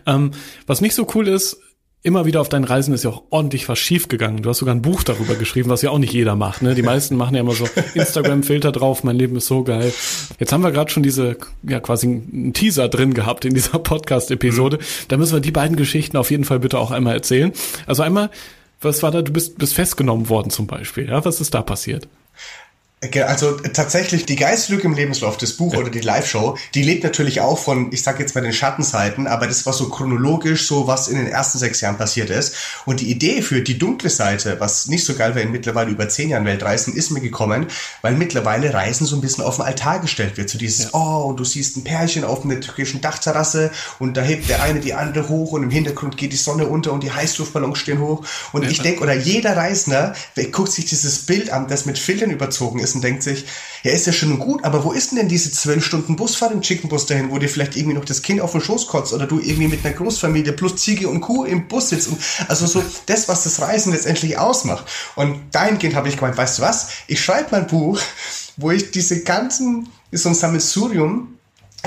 Ähm, was nicht so cool ist, immer wieder auf deinen Reisen ist ja auch ordentlich was schief gegangen. Du hast sogar ein Buch darüber geschrieben, was ja auch nicht jeder macht. Ne? Die meisten machen ja immer so *laughs* Instagram-Filter drauf, mein Leben ist so geil. Jetzt haben wir gerade schon diese, ja quasi einen Teaser drin gehabt in dieser Podcast-Episode. Mhm. Da müssen wir die beiden Geschichten auf jeden Fall bitte auch einmal erzählen. Also einmal, was war da, du bist, bist festgenommen worden zum Beispiel. Ja? Was ist da passiert? Also tatsächlich die Geistlücke im Lebenslauf, das Buch oder die Live-Show, die lebt natürlich auch von, ich sag jetzt mal den Schattenseiten, aber das war so chronologisch, so was in den ersten sechs Jahren passiert ist. Und die Idee für die dunkle Seite, was nicht so geil wäre in mittlerweile über zehn Jahren Weltreisen, ist mir gekommen, weil mittlerweile Reisen so ein bisschen auf den Altar gestellt wird. So dieses, ja. oh, du siehst ein Pärchen auf einer türkischen Dachterrasse und da hebt der eine die andere hoch und im Hintergrund geht die Sonne unter und die Heißluftballons stehen hoch. Und ja. ich denke, oder jeder Reisender guckt sich dieses Bild an, das mit Filtern überzogen ist ist und denkt sich, ja, ist ja schon gut, aber wo ist denn, denn diese zwölf Stunden Busfahrt im Chickenbus dahin, wo dir vielleicht irgendwie noch das Kind auf den Schoß kotzt oder du irgendwie mit einer Großfamilie plus Ziege und Kuh im Bus sitzt und also so das, was das Reisen letztendlich ausmacht. Und dahingehend habe ich gemeint, weißt du was, ich schreibe mein Buch, wo ich diese ganzen, so ein Sammelsurium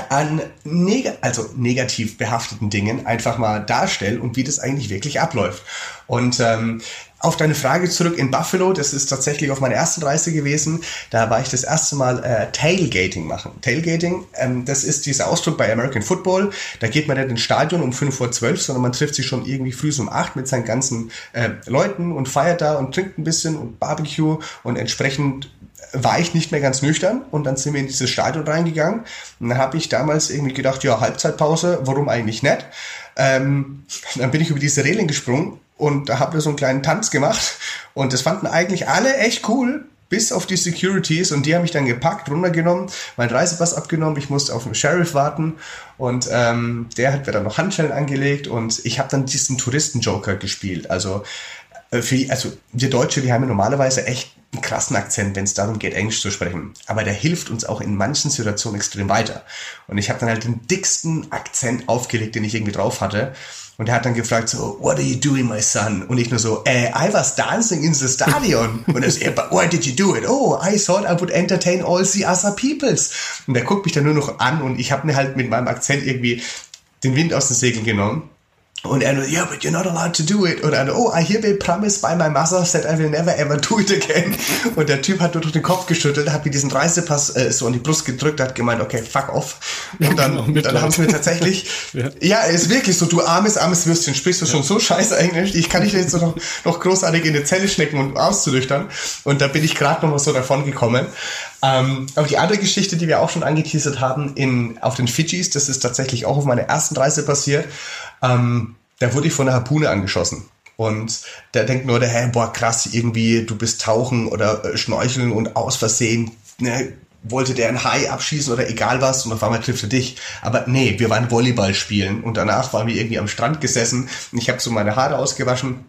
an neg also negativ behafteten Dingen einfach mal darstelle und wie das eigentlich wirklich abläuft. Und ähm, auf deine Frage zurück in Buffalo, das ist tatsächlich auf meiner ersten Reise gewesen. Da war ich das erste Mal äh, Tailgating machen. Tailgating, ähm, das ist dieser Ausdruck bei American Football. Da geht man nicht ins Stadion um 5 vor 12, sondern man trifft sich schon irgendwie früh um 8 mit seinen ganzen äh, Leuten und feiert da und trinkt ein bisschen und Barbecue und entsprechend war ich nicht mehr ganz nüchtern und dann sind wir in dieses Stadion reingegangen. Und dann habe ich damals irgendwie gedacht, ja, Halbzeitpause, warum eigentlich nicht? Ähm, dann bin ich über diese Reling gesprungen und da haben wir so einen kleinen Tanz gemacht. Und das fanden eigentlich alle echt cool, bis auf die Securities. Und die haben mich dann gepackt, runtergenommen, meinen Reisepass abgenommen, ich musste auf den Sheriff warten. Und ähm, der hat mir dann noch Handschellen angelegt. Und ich habe dann diesen Touristen-Joker gespielt. Also für, also wir Deutsche, die haben ja normalerweise echt einen krassen Akzent, wenn es darum geht, Englisch zu sprechen. Aber der hilft uns auch in manchen Situationen extrem weiter. Und ich habe dann halt den dicksten Akzent aufgelegt, den ich irgendwie drauf hatte. Und er hat dann gefragt so, what are you doing, my son? Und ich nur so, eh, I was dancing in the stadion. Und er so, but why did you do it? Oh, I thought I would entertain all the other peoples. Und er guckt mich dann nur noch an und ich habe mir halt mit meinem Akzent irgendwie den Wind aus den Segeln genommen. Und er nur, yeah, but you're not allowed to do it. Und er, oh, I hereby promise by my mother that I will never ever do it again. *laughs* Und der Typ hat nur durch den Kopf geschüttelt, hat mir diesen Reisepass äh, so an die Brust gedrückt, hat gemeint, okay, fuck off. Und dann, genau, dann haben sie mir tatsächlich, *laughs* ja. ja, ist wirklich so, du armes, armes Würstchen, sprichst du ja. schon so scheiße Englisch, ich kann dich jetzt so noch, noch großartig in eine Zelle schnecken und auszulüchtern. Und da bin ich gerade noch mal so davon gekommen. Ähm, aber die andere Geschichte, die wir auch schon angeteasert haben, in, auf den Fidschis, das ist tatsächlich auch auf meiner ersten Reise passiert. Ähm, da wurde ich von einer Harpune angeschossen. Und der denkt nur, der, hey, boah, krass, irgendwie, du bist tauchen oder äh, schnorcheln und aus Versehen, ne, wollte der ein Hai abschießen oder egal was und auf einmal trifft er dich. Aber nee, wir waren Volleyball spielen und danach waren wir irgendwie am Strand gesessen und ich habe so meine Haare ausgewaschen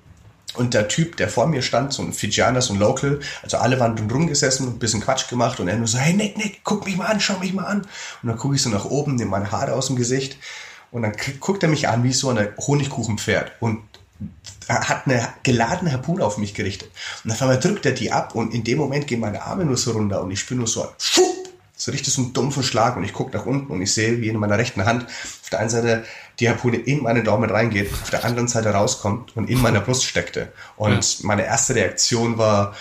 und der Typ, der vor mir stand, so ein Fijianer, so ein Local, also alle waren drum gesessen und ein bisschen Quatsch gemacht und er nur so, hey Nick, Nick, guck mich mal an, schau mich mal an. Und dann gucke ich so nach oben, nehme meine Haare aus dem Gesicht und dann guckt er mich an wie so ein Honigkuchenpferd und hat eine geladene Harpune auf mich gerichtet. Und auf einmal drückt er die ab und in dem Moment gehen meine Arme nur so runter und ich spüre nur so, schupp, so richtig so einen dumpfen Schlag und ich gucke nach unten und ich sehe, wie in meiner rechten Hand auf der einen Seite die Harpune in meinen Daumen reingeht, auf der anderen Seite rauskommt und in meiner Brust steckte. Und meine erste Reaktion war,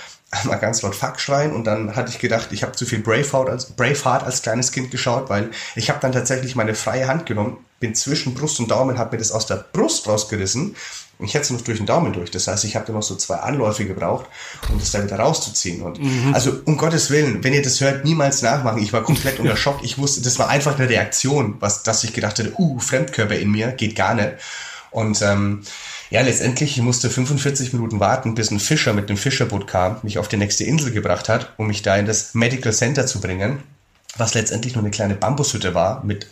mal ganz laut Fuck schreien und dann hatte ich gedacht, ich habe zu viel Braveheart als, Braveheart als kleines Kind geschaut, weil ich habe dann tatsächlich meine freie Hand genommen, bin zwischen Brust und Daumen, habe mir das aus der Brust rausgerissen ich hätte es noch durch den Daumen durch. Das heißt, ich habe dann noch so zwei Anläufe gebraucht, um das da wieder rauszuziehen. Und mhm. also um Gottes Willen, wenn ihr das hört, niemals nachmachen. Ich war *laughs* komplett unter Schock. Ich wusste, das war einfach eine Reaktion, was, dass ich gedacht hätte, uh, Fremdkörper in mir, geht gar nicht. Und ähm, ja, letztendlich, ich musste 45 Minuten warten, bis ein Fischer mit dem Fischerboot kam, mich auf die nächste Insel gebracht hat, um mich da in das Medical Center zu bringen was letztendlich nur eine kleine Bambushütte war, mit,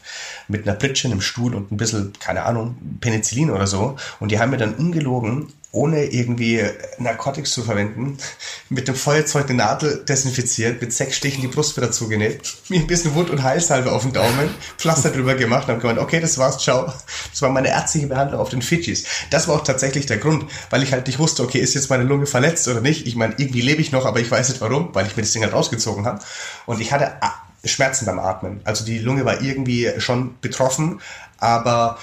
mit einer Pritsche, einem Stuhl und ein bisschen, keine Ahnung, Penicillin oder so. Und die haben mir dann ungelogen, ohne irgendwie Narkotics zu verwenden, *laughs* mit dem Feuerzeug eine Nadel desinfiziert, mit sechs Stichen die Brust wieder zugenäht, mir ein bisschen Wund- und Heilsalbe auf den Daumen, *laughs* Pflaster drüber gemacht und haben gemeint, okay, das war's, ciao. Das war meine ärztliche Behandlung auf den Fidschis. Das war auch tatsächlich der Grund, weil ich halt nicht wusste, okay, ist jetzt meine Lunge verletzt oder nicht. Ich meine, irgendwie lebe ich noch, aber ich weiß nicht warum, weil ich mir das Ding halt rausgezogen habe. Und ich hatte Schmerzen beim Atmen. Also die Lunge war irgendwie schon betroffen, aber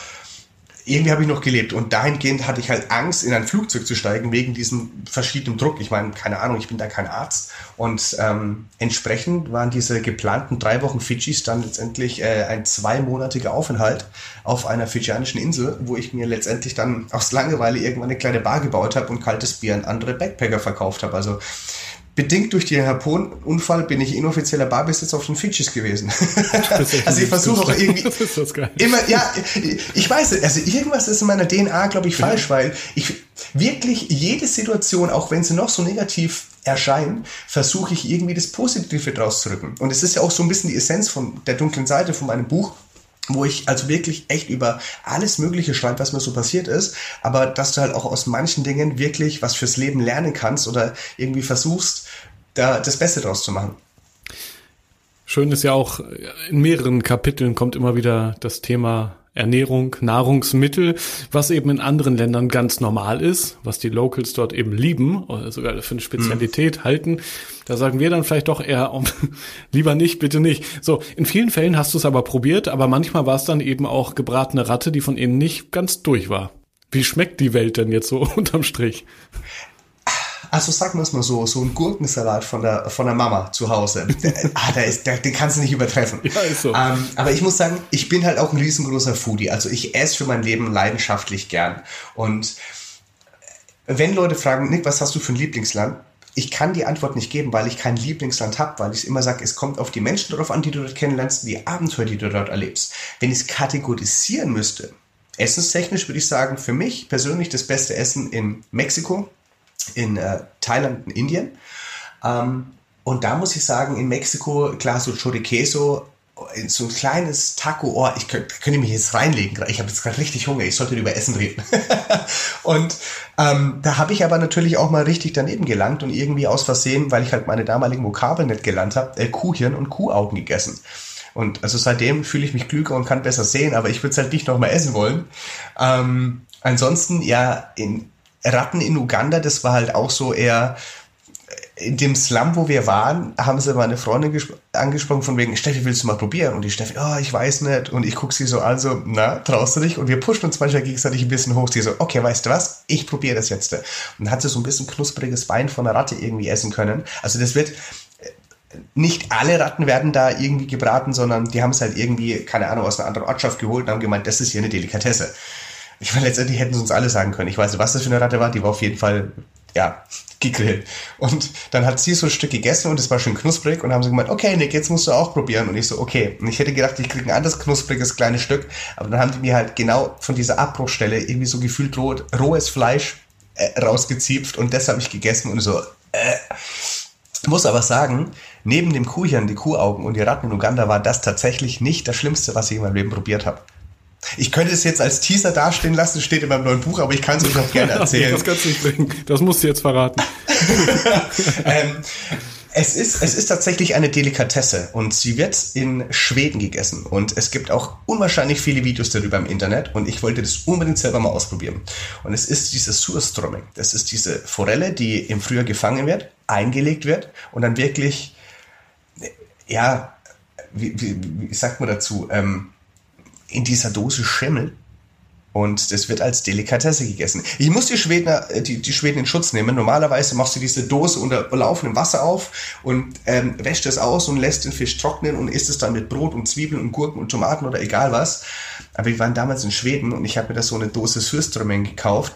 irgendwie habe ich noch gelebt und dahingehend hatte ich halt Angst, in ein Flugzeug zu steigen wegen diesem verschiedenen Druck. Ich meine, keine Ahnung, ich bin da kein Arzt und ähm, entsprechend waren diese geplanten drei Wochen Fidschis dann letztendlich äh, ein zweimonatiger Aufenthalt auf einer fidschianischen Insel, wo ich mir letztendlich dann aus Langeweile irgendwann eine kleine Bar gebaut habe und kaltes Bier an andere Backpacker verkauft habe. Also bedingt durch den Harpun-Unfall bin ich inoffizieller Barbesitzer auf den Fidschis gewesen. *laughs* *laughs* also ich versuche auch irgendwie *laughs* immer, ja, ich weiß, also irgendwas ist in meiner DNA, glaube ich, falsch, ja. weil ich wirklich jede Situation, auch wenn sie noch so negativ erscheint, versuche ich irgendwie das Positive draus zu rücken. Und es ist ja auch so ein bisschen die Essenz von der dunklen Seite von meinem Buch wo ich also wirklich echt über alles Mögliche schreibe, was mir so passiert ist, aber dass du halt auch aus manchen Dingen wirklich was fürs Leben lernen kannst oder irgendwie versuchst, da das Beste draus zu machen. Schön ist ja auch, in mehreren Kapiteln kommt immer wieder das Thema Ernährung, Nahrungsmittel, was eben in anderen Ländern ganz normal ist, was die Locals dort eben lieben oder sogar für eine Spezialität mhm. halten. Da sagen wir dann vielleicht doch eher, oh, *laughs* lieber nicht, bitte nicht. So, in vielen Fällen hast du es aber probiert, aber manchmal war es dann eben auch gebratene Ratte, die von innen nicht ganz durch war. Wie schmeckt die Welt denn jetzt so *laughs* unterm Strich? Also sagen wir es mal so, so ein Gurkensalat von der, von der Mama zu Hause, *laughs* ah, der ist, der, den kannst du nicht übertreffen. Ja, ist so. Ähm, aber ich muss sagen, ich bin halt auch ein riesengroßer Foodie. Also ich esse für mein Leben leidenschaftlich gern. Und wenn Leute fragen, Nick, was hast du für ein Lieblingsland? Ich kann die Antwort nicht geben, weil ich kein Lieblingsland habe, weil ich immer sage, es kommt auf die Menschen darauf an, die du dort kennenlernst, die Abenteuer, die du dort erlebst. Wenn ich es kategorisieren müsste, essenstechnisch würde ich sagen, für mich persönlich das beste Essen in Mexiko, in äh, Thailand und Indien. Ähm, und da muss ich sagen, in Mexiko, klar, so Choriqueso, so ein kleines Taco, oh, ich könnte, könnte mich jetzt reinlegen. Ich habe jetzt gerade richtig Hunger, ich sollte über Essen reden. *laughs* und ähm, da habe ich aber natürlich auch mal richtig daneben gelangt und irgendwie aus Versehen, weil ich halt meine damaligen Vokabeln nicht gelernt habe, äh, Kuhhirn und Kuhaugen gegessen. Und also seitdem fühle ich mich klüger und kann besser sehen, aber ich würde es halt nicht nochmal essen wollen. Ähm, ansonsten, ja, in, Ratten in Uganda, das war halt auch so eher in dem Slum, wo wir waren, haben sie meine Freundin angesprochen von wegen, Steffi, willst du mal probieren? Und die Steffi, oh, ich weiß nicht. Und ich gucke sie so an, so, na, traust du dich? Und wir pushen uns manchmal gegenseitig ein bisschen hoch. Sie so, okay, weißt du was? Ich probiere das jetzt. Und dann hat sie so ein bisschen knuspriges Bein von einer Ratte irgendwie essen können. Also das wird, nicht alle Ratten werden da irgendwie gebraten, sondern die haben es halt irgendwie, keine Ahnung, aus einer anderen Ortschaft geholt und haben gemeint, das ist hier eine Delikatesse. Ich meine, letztendlich hätten sie uns alle sagen können. Ich weiß nicht, was das für eine Ratte war. Die war auf jeden Fall, ja, gegrillt. Und dann hat sie so ein Stück gegessen und es war schön knusprig und haben sie gemeint, okay, Nick, jetzt musst du auch probieren. Und ich so, okay. Und ich hätte gedacht, ich kriege ein anderes knuspriges kleines Stück. Aber dann haben die mir halt genau von dieser Abbruchstelle irgendwie so gefühlt roh, rohes Fleisch äh, rausgezipft und das habe ich gegessen und so, äh. Muss aber sagen, neben dem Kuhhirn, die Kuhaugen und die Ratten in Uganda war das tatsächlich nicht das Schlimmste, was ich in meinem Leben probiert habe. Ich könnte es jetzt als Teaser dastehen lassen, steht in meinem neuen Buch, aber ich kann es euch auch gerne *laughs* erzählen. das kannst du nicht bringen. Das musst du jetzt verraten. *laughs* ähm, es ist, es ist tatsächlich eine Delikatesse und sie wird in Schweden gegessen und es gibt auch unwahrscheinlich viele Videos darüber im Internet und ich wollte das unbedingt selber mal ausprobieren. Und es ist dieses Surströmming. Das ist diese Forelle, die im Frühjahr gefangen wird, eingelegt wird und dann wirklich, ja, wie, wie, wie sagt man dazu, ähm, in dieser Dose Schimmel. Und das wird als Delikatesse gegessen. Ich muss die Schweden, äh, die, die Schweden in Schutz nehmen. Normalerweise machst du diese Dose unter laufendem Wasser auf und ähm, wäscht es aus und lässt den Fisch trocknen und isst es dann mit Brot und Zwiebeln und Gurken und Tomaten oder egal was. Aber wir waren damals in Schweden und ich habe mir da so eine Dose Sürströmming gekauft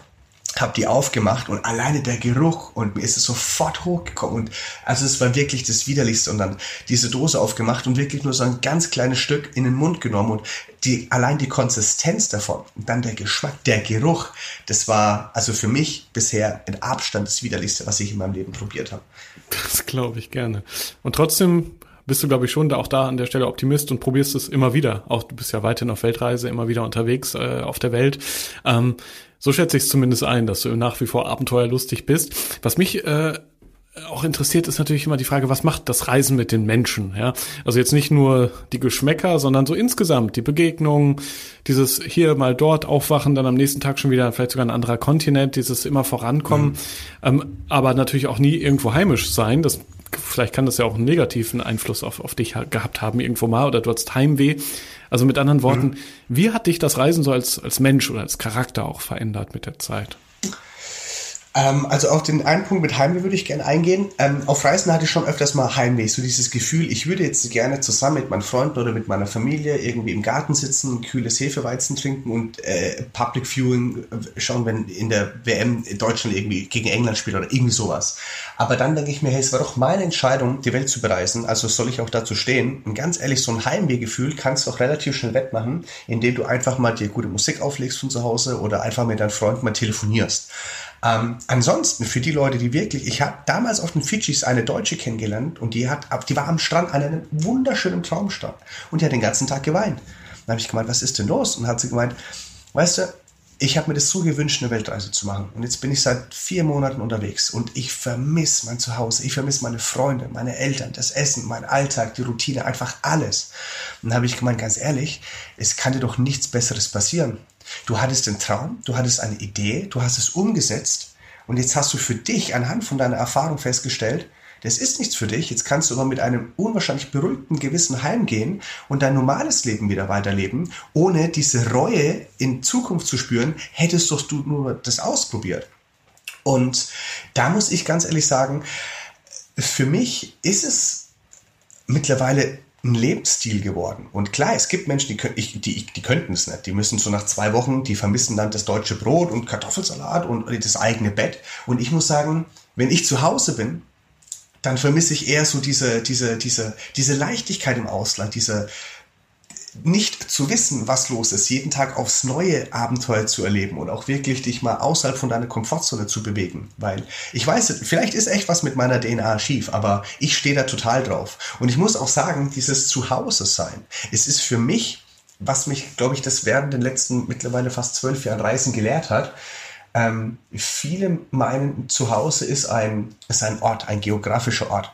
habe die aufgemacht und alleine der Geruch und mir ist es sofort hochgekommen und also es war wirklich das widerlichste und dann diese Dose aufgemacht und wirklich nur so ein ganz kleines Stück in den Mund genommen und die allein die Konsistenz davon und dann der Geschmack, der Geruch, das war also für mich bisher in Abstand das widerlichste, was ich in meinem Leben probiert habe. Das glaube ich gerne. Und trotzdem bist du, glaube ich, schon da auch da an der Stelle Optimist und probierst es immer wieder. Auch du bist ja weiterhin auf Weltreise, immer wieder unterwegs äh, auf der Welt. Ähm, so schätze ich es zumindest ein, dass du nach wie vor abenteuerlustig bist. Was mich äh, auch interessiert ist natürlich immer die Frage, was macht das Reisen mit den Menschen? Ja, also jetzt nicht nur die Geschmäcker, sondern so insgesamt die Begegnungen, dieses hier mal dort aufwachen, dann am nächsten Tag schon wieder vielleicht sogar ein anderer Kontinent, dieses immer vorankommen, mhm. ähm, aber natürlich auch nie irgendwo heimisch sein. Das vielleicht kann das ja auch einen negativen Einfluss auf, auf dich gehabt haben irgendwo mal oder du hast Heimweh. Also mit anderen Worten, mhm. wie hat dich das Reisen so als, als Mensch oder als Charakter auch verändert mit der Zeit? Ähm, also auf den einen Punkt mit Heimweh würde ich gerne eingehen. Ähm, auf Reisen hatte ich schon öfters mal Heimweh, so dieses Gefühl, ich würde jetzt gerne zusammen mit meinen Freunden oder mit meiner Familie irgendwie im Garten sitzen, kühles Hefeweizen trinken und äh, Public Viewing äh, schauen, wenn in der WM Deutschland irgendwie gegen England spielt oder irgendwie sowas. Aber dann denke ich mir, hey, es war doch meine Entscheidung, die Welt zu bereisen, also soll ich auch dazu stehen. Und ganz ehrlich, so ein Heimwehgefühl kannst du auch relativ schnell wettmachen, indem du einfach mal dir gute Musik auflegst von zu Hause oder einfach mit deinen Freunden mal telefonierst. Ähm, ansonsten für die Leute, die wirklich, ich habe damals auf den Fidschis eine Deutsche kennengelernt und die hat, die war am Strand an einem wunderschönen Traumstrand und die hat den ganzen Tag geweint. Dann habe ich gemeint, was ist denn los? Und hat sie gemeint, weißt du, ich habe mir das so gewünscht, eine Weltreise zu machen. Und jetzt bin ich seit vier Monaten unterwegs und ich vermisse mein Zuhause, ich vermisse meine Freunde, meine Eltern, das Essen, mein Alltag, die Routine, einfach alles. Und dann habe ich gemeint, ganz ehrlich, es kann dir doch nichts Besseres passieren. Du hattest den Traum, du hattest eine Idee, du hast es umgesetzt und jetzt hast du für dich anhand von deiner Erfahrung festgestellt, das ist nichts für dich. Jetzt kannst du aber mit einem unwahrscheinlich beruhigten Gewissen heimgehen und dein normales Leben wieder weiterleben, ohne diese Reue in Zukunft zu spüren, hättest doch du nur das ausprobiert. Und da muss ich ganz ehrlich sagen, für mich ist es mittlerweile ein Lebensstil geworden. Und klar, es gibt Menschen, die, können, die, die könnten es nicht. Die müssen so nach zwei Wochen, die vermissen dann das deutsche Brot und Kartoffelsalat und das eigene Bett. Und ich muss sagen, wenn ich zu Hause bin, dann vermisse ich eher so diese, diese, diese, diese Leichtigkeit im Ausland, diese, nicht zu wissen, was los ist, jeden Tag aufs neue Abenteuer zu erleben und auch wirklich dich mal außerhalb von deiner Komfortzone zu bewegen. Weil ich weiß, vielleicht ist echt was mit meiner DNA schief, aber ich stehe da total drauf. Und ich muss auch sagen, dieses Zuhause sein, es ist für mich, was mich, glaube ich, das während den letzten mittlerweile fast zwölf Jahren Reisen gelehrt hat, ähm, viele meinen, Zuhause ist ein, ist ein Ort, ein geografischer Ort.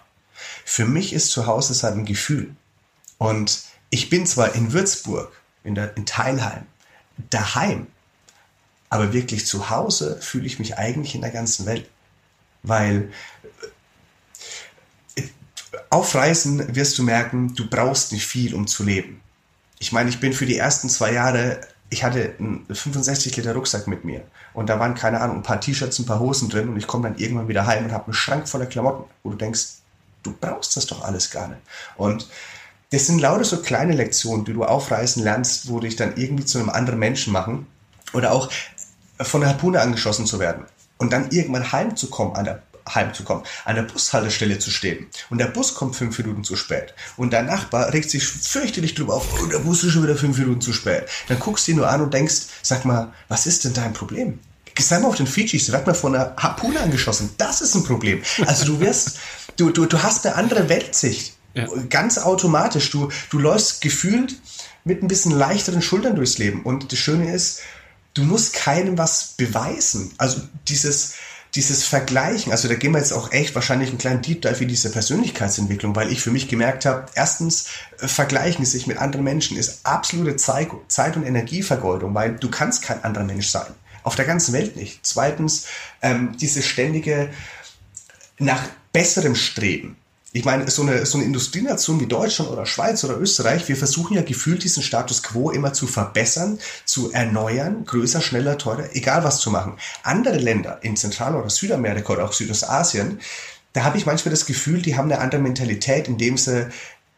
Für mich ist Zuhause ein Gefühl. Und ich bin zwar in Würzburg, in, der, in Teilheim, daheim, aber wirklich zu Hause fühle ich mich eigentlich in der ganzen Welt. Weil äh, auf Reisen wirst du merken, du brauchst nicht viel, um zu leben. Ich meine, ich bin für die ersten zwei Jahre, ich hatte einen 65 Liter Rucksack mit mir und da waren, keine Ahnung, ein paar T-Shirts, ein paar Hosen drin und ich komme dann irgendwann wieder heim und habe einen Schrank voller Klamotten, wo du denkst, du brauchst das doch alles gar nicht. Und das sind lauter so kleine Lektionen, die du aufreißen lernst, wo dich dann irgendwie zu einem anderen Menschen machen. Oder auch von der Harpune angeschossen zu werden. Und dann irgendwann heimzukommen, an der heimzukommen, an der Bushaltestelle zu stehen. Und der Bus kommt fünf Minuten zu spät. Und dein Nachbar regt sich fürchterlich drüber auf, oh, der Bus ist schon wieder fünf Minuten zu spät. Dann guckst du ihn nur an und denkst, sag mal, was ist denn dein Problem? Sei mal auf den Fidschis, werd mal von einer Harpune angeschossen. Das ist ein Problem. Also du wirst, du, du, du hast eine andere Weltsicht. Ja. Ganz automatisch. Du, du läufst gefühlt mit ein bisschen leichteren Schultern durchs Leben. Und das Schöne ist, du musst keinem was beweisen. Also dieses, dieses Vergleichen, also da gehen wir jetzt auch echt wahrscheinlich einen kleinen Deep Dive in diese Persönlichkeitsentwicklung, weil ich für mich gemerkt habe, erstens, äh, vergleichen sich mit anderen Menschen ist absolute Zeit- und Energievergeudung, weil du kannst kein anderer Mensch sein. Auf der ganzen Welt nicht. Zweitens, ähm, diese ständige nach besserem Streben ich meine, so eine, so eine Industrienation wie Deutschland oder Schweiz oder Österreich, wir versuchen ja gefühlt diesen Status quo immer zu verbessern, zu erneuern, größer, schneller, teurer, egal was zu machen. Andere Länder in Zentral- oder Südamerika oder auch Südostasien, da habe ich manchmal das Gefühl, die haben eine andere Mentalität, indem sie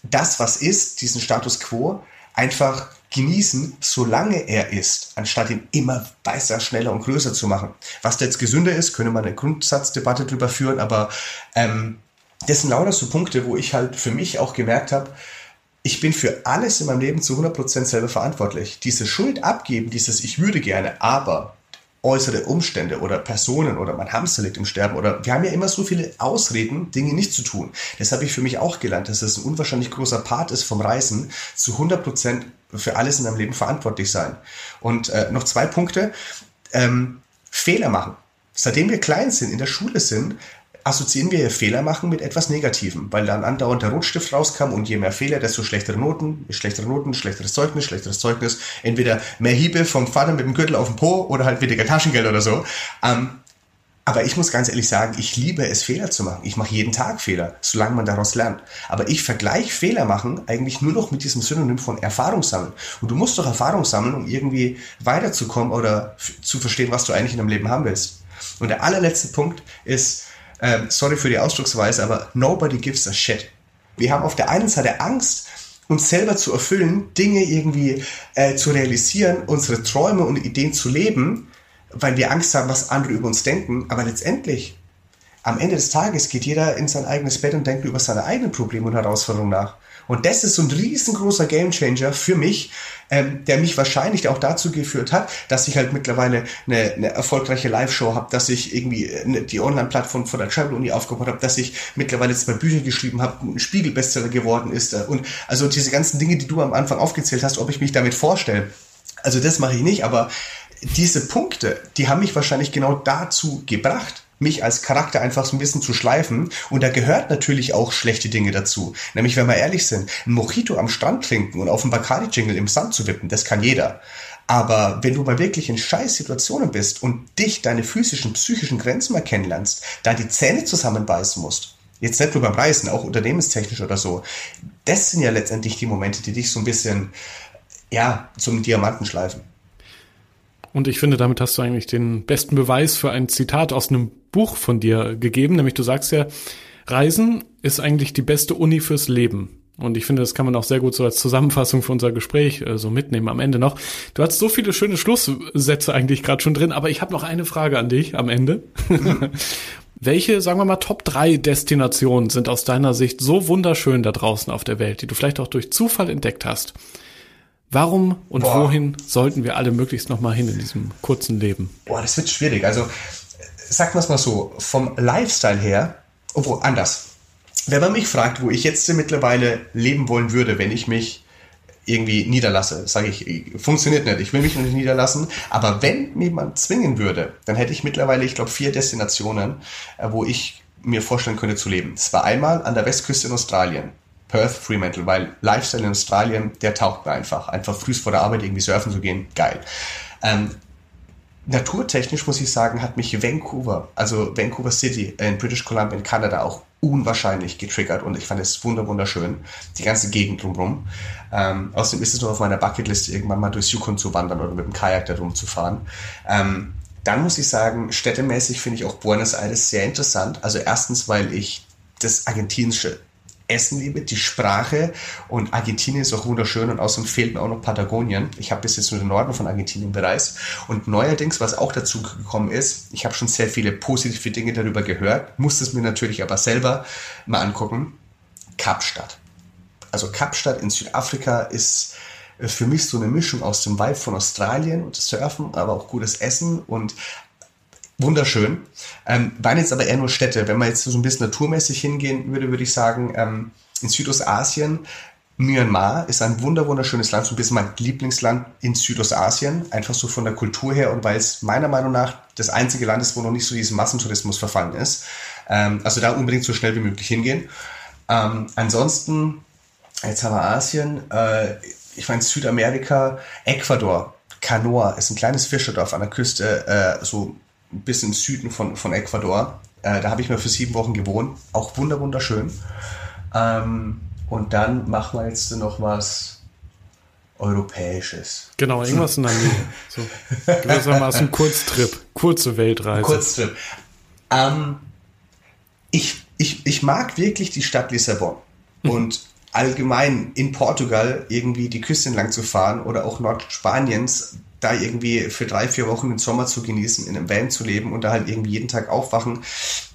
das, was ist, diesen Status quo, einfach genießen, solange er ist, anstatt ihn immer weißer, schneller und größer zu machen. Was da jetzt gesünder ist, könnte man eine Grundsatzdebatte drüber führen, aber ähm, das sind lauter so Punkte, wo ich halt für mich auch gemerkt habe, ich bin für alles in meinem Leben zu 100% selber verantwortlich. Diese Schuld abgeben, dieses ich würde gerne, aber äußere Umstände oder Personen oder mein Hamster liegt im Sterben oder wir haben ja immer so viele Ausreden, Dinge nicht zu tun. Das habe ich für mich auch gelernt, dass es ein unwahrscheinlich großer Part ist vom Reisen, zu 100% für alles in deinem Leben verantwortlich sein. Und äh, noch zwei Punkte. Ähm, Fehler machen. Seitdem wir klein sind, in der Schule sind, assoziieren wir Fehler machen mit etwas Negativem, weil dann andauernd der Rotstift rauskam und je mehr Fehler, desto schlechtere Noten, schlechtere Noten, schlechteres Zeugnis, schlechteres Zeugnis, entweder mehr Hiebe vom Vater mit dem Gürtel auf dem Po oder halt weniger Taschengeld oder so. Ähm, aber ich muss ganz ehrlich sagen, ich liebe es, Fehler zu machen. Ich mache jeden Tag Fehler, solange man daraus lernt. Aber ich vergleiche Fehler machen eigentlich nur noch mit diesem Synonym von Erfahrung sammeln. Und du musst doch Erfahrung sammeln, um irgendwie weiterzukommen oder zu verstehen, was du eigentlich in deinem Leben haben willst. Und der allerletzte Punkt ist, ähm, sorry für die Ausdrucksweise, aber nobody gives a shit. Wir haben auf der einen Seite Angst, uns selber zu erfüllen, Dinge irgendwie äh, zu realisieren, unsere Träume und Ideen zu leben, weil wir Angst haben, was andere über uns denken. Aber letztendlich, am Ende des Tages geht jeder in sein eigenes Bett und denkt über seine eigenen Probleme und Herausforderungen nach. Und das ist so ein riesengroßer Gamechanger für mich, ähm, der mich wahrscheinlich auch dazu geführt hat, dass ich halt mittlerweile eine, eine erfolgreiche Live-Show habe, dass ich irgendwie eine, die Online-Plattform von der Travel Uni aufgebaut habe, dass ich mittlerweile zwei Bücher geschrieben habe, ein Spiegel-Bestseller geworden ist. Äh, und also diese ganzen Dinge, die du am Anfang aufgezählt hast, ob ich mich damit vorstelle. Also das mache ich nicht, aber diese Punkte, die haben mich wahrscheinlich genau dazu gebracht, mich als Charakter einfach so ein bisschen zu schleifen. Und da gehört natürlich auch schlechte Dinge dazu. Nämlich, wenn wir ehrlich sind, ein Mojito am Strand trinken und auf dem Bacardi-Jingle im Sand zu wippen, das kann jeder. Aber wenn du mal wirklich in scheiß Situationen bist und dich, deine physischen, psychischen Grenzen mal kennenlernst, da die Zähne zusammenbeißen musst, jetzt nicht nur beim Reisen, auch unternehmenstechnisch oder so, das sind ja letztendlich die Momente, die dich so ein bisschen, ja, zum Diamanten schleifen. Und ich finde, damit hast du eigentlich den besten Beweis für ein Zitat aus einem Buch von dir gegeben, nämlich du sagst ja, Reisen ist eigentlich die beste Uni fürs Leben. Und ich finde, das kann man auch sehr gut so als Zusammenfassung für unser Gespräch äh, so mitnehmen am Ende noch. Du hast so viele schöne Schlusssätze eigentlich gerade schon drin, aber ich habe noch eine Frage an dich am Ende. *laughs* Welche, sagen wir mal, Top 3 Destinationen sind aus deiner Sicht so wunderschön da draußen auf der Welt, die du vielleicht auch durch Zufall entdeckt hast? Warum und Boah. wohin sollten wir alle möglichst nochmal hin in diesem kurzen Leben? Boah, das wird schwierig. Also, sagen wir es mal so, vom Lifestyle her, obwohl anders. Wenn man mich fragt, wo ich jetzt mittlerweile leben wollen würde, wenn ich mich irgendwie niederlasse, sage ich, funktioniert nicht, ich will mich nicht niederlassen, aber wenn mir jemand zwingen würde, dann hätte ich mittlerweile, ich glaube, vier Destinationen, äh, wo ich mir vorstellen könnte zu leben. Das war einmal an der Westküste in Australien. Perth Fremantle, weil Lifestyle in Australien, der taucht mir einfach. Einfach früh vor der Arbeit irgendwie surfen zu gehen, geil. Ähm, naturtechnisch muss ich sagen, hat mich Vancouver, also Vancouver City in British Columbia in Kanada auch unwahrscheinlich getriggert und ich fand es wunderschön, die ganze Gegend drumherum. Ähm, außerdem ist es noch auf meiner Bucketliste, irgendwann mal durchs Yukon zu wandern oder mit dem Kajak da rumzufahren. Ähm, dann muss ich sagen, städtemäßig finde ich auch Buenos Aires sehr interessant. Also erstens, weil ich das argentinische Essen liebe, die Sprache und Argentinien ist auch wunderschön und außerdem fehlt mir auch noch Patagonien. Ich habe bis jetzt nur den Norden von Argentinien bereist und neuerdings, was auch dazu gekommen ist, ich habe schon sehr viele positive Dinge darüber gehört, musste es mir natürlich aber selber mal angucken. Kapstadt. Also Kapstadt in Südafrika ist für mich so eine Mischung aus dem Vibe von Australien und das Surfen, aber auch gutes Essen und wunderschön. Ähm, waren jetzt aber eher nur Städte. Wenn man jetzt so ein bisschen naturmäßig hingehen würde, würde ich sagen, ähm, in Südostasien, Myanmar ist ein wunder wunderschönes Land, so ein bisschen mein Lieblingsland in Südostasien, einfach so von der Kultur her und weil es meiner Meinung nach das einzige Land ist, wo noch nicht so diesen Massentourismus verfallen ist. Ähm, also da unbedingt so schnell wie möglich hingehen. Ähm, ansonsten, jetzt haben wir Asien, äh, ich meine Südamerika, Ecuador, Canoa ist ein kleines Fischerdorf an der Küste, äh, so bis im Süden von, von Ecuador. Äh, da habe ich mal für sieben Wochen gewohnt. Auch wunder wunderschön. Ähm, und dann machen wir jetzt noch was Europäisches. Genau, irgendwas in der Nähe. So, gewissermaßen Kurztrip, kurze Weltreise. Kurztrip. Ähm, ich, ich, ich mag wirklich die Stadt Lissabon. Mhm. Und allgemein in Portugal irgendwie die Küste entlang zu fahren oder auch Nordspaniens da irgendwie für drei, vier Wochen den Sommer zu genießen, in einem Van zu leben und da halt irgendwie jeden Tag aufwachen,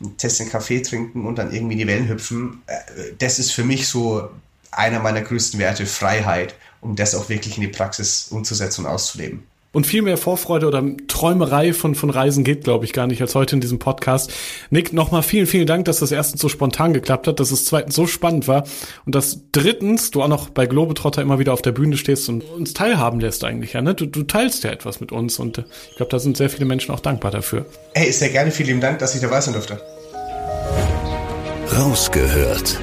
ein Tässchen Kaffee trinken und dann irgendwie in die Wellen hüpfen, äh, das ist für mich so einer meiner größten Werte, Freiheit, um das auch wirklich in die Praxis umzusetzen und auszuleben. Und viel mehr Vorfreude oder Träumerei von, von Reisen geht, glaube ich, gar nicht als heute in diesem Podcast. Nick, nochmal vielen, vielen Dank, dass das erstens so spontan geklappt hat, dass es zweitens so spannend war und dass drittens du auch noch bei Globetrotter immer wieder auf der Bühne stehst und uns teilhaben lässt eigentlich. Ja, ne? du, du teilst ja etwas mit uns und ich glaube, da sind sehr viele Menschen auch dankbar dafür. Hey, sehr gerne. Vielen lieben Dank, dass ich dabei sein durfte. Rausgehört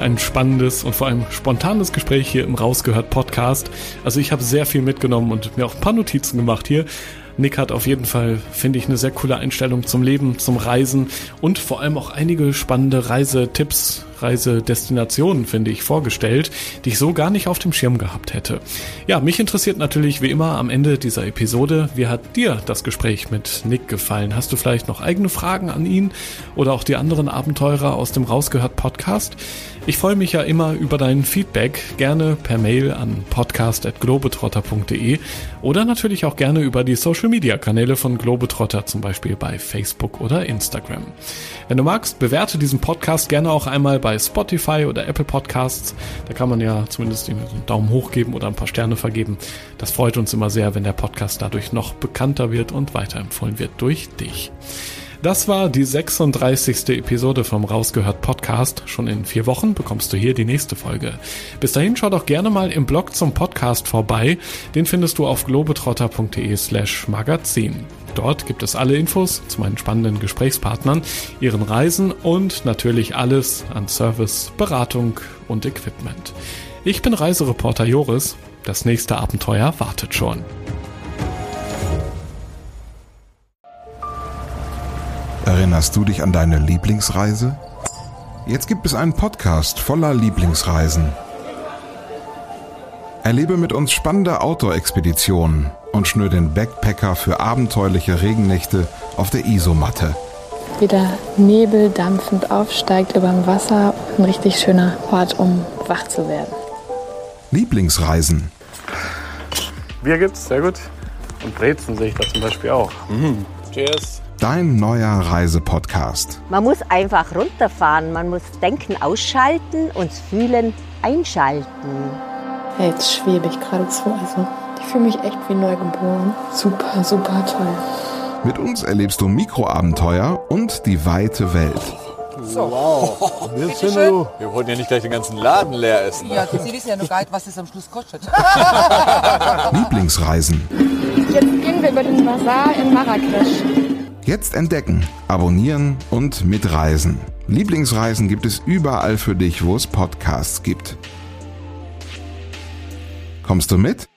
ein spannendes und vor allem spontanes Gespräch hier im Rausgehört Podcast. Also ich habe sehr viel mitgenommen und mir auch ein paar Notizen gemacht hier. Nick hat auf jeden Fall, finde ich, eine sehr coole Einstellung zum Leben, zum Reisen und vor allem auch einige spannende Reisetipps Reisedestinationen, finde ich, vorgestellt, die ich so gar nicht auf dem Schirm gehabt hätte. Ja, mich interessiert natürlich wie immer am Ende dieser Episode, wie hat dir das Gespräch mit Nick gefallen? Hast du vielleicht noch eigene Fragen an ihn oder auch die anderen Abenteurer aus dem Rausgehört Podcast? Ich freue mich ja immer über dein Feedback, gerne per Mail an podcast.globetrotter.de oder natürlich auch gerne über die Social Media Kanäle von Globetrotter, zum Beispiel bei Facebook oder Instagram. Wenn du magst, bewerte diesen Podcast gerne auch einmal bei Spotify oder Apple Podcasts. Da kann man ja zumindest einen Daumen hoch geben oder ein paar Sterne vergeben. Das freut uns immer sehr, wenn der Podcast dadurch noch bekannter wird und weiterempfohlen wird durch dich. Das war die 36. Episode vom Rausgehört Podcast. Schon in vier Wochen bekommst du hier die nächste Folge. Bis dahin schau doch gerne mal im Blog zum Podcast vorbei. Den findest du auf globetrotter.de slash magazin. Dort gibt es alle Infos zu meinen spannenden Gesprächspartnern, ihren Reisen und natürlich alles an Service, Beratung und Equipment. Ich bin Reisereporter Joris. Das nächste Abenteuer wartet schon. Erinnerst du dich an deine Lieblingsreise? Jetzt gibt es einen Podcast voller Lieblingsreisen. Erlebe mit uns spannende Outdoor-Expeditionen und schnür den Backpacker für abenteuerliche Regennächte auf der Isomatte. Wie der Nebel dampfend aufsteigt über dem Wasser. Ein richtig schöner Ort, um wach zu werden. Lieblingsreisen. Bier gibt's, sehr gut. Und Brezen sehe ich da zum Beispiel auch. Mhm. Cheers. Dein neuer Reisepodcast. Man muss einfach runterfahren, man muss Denken ausschalten und Fühlen einschalten. Hey, jetzt schwebe ich geradezu. Also, ich fühle mich echt wie neugeboren. Super, super toll. Mit uns erlebst du Mikroabenteuer und die weite Welt. So. Wow. Wir, wir wollten ja nicht gleich den ganzen Laden leer essen. Ja, Sie wissen ja nur gar nicht, was es am Schluss kostet. *laughs* Lieblingsreisen. Jetzt gehen wir über den Bazar in Marrakesch. Jetzt entdecken, abonnieren und mitreisen. Lieblingsreisen gibt es überall für dich, wo es Podcasts gibt. Kommst du mit?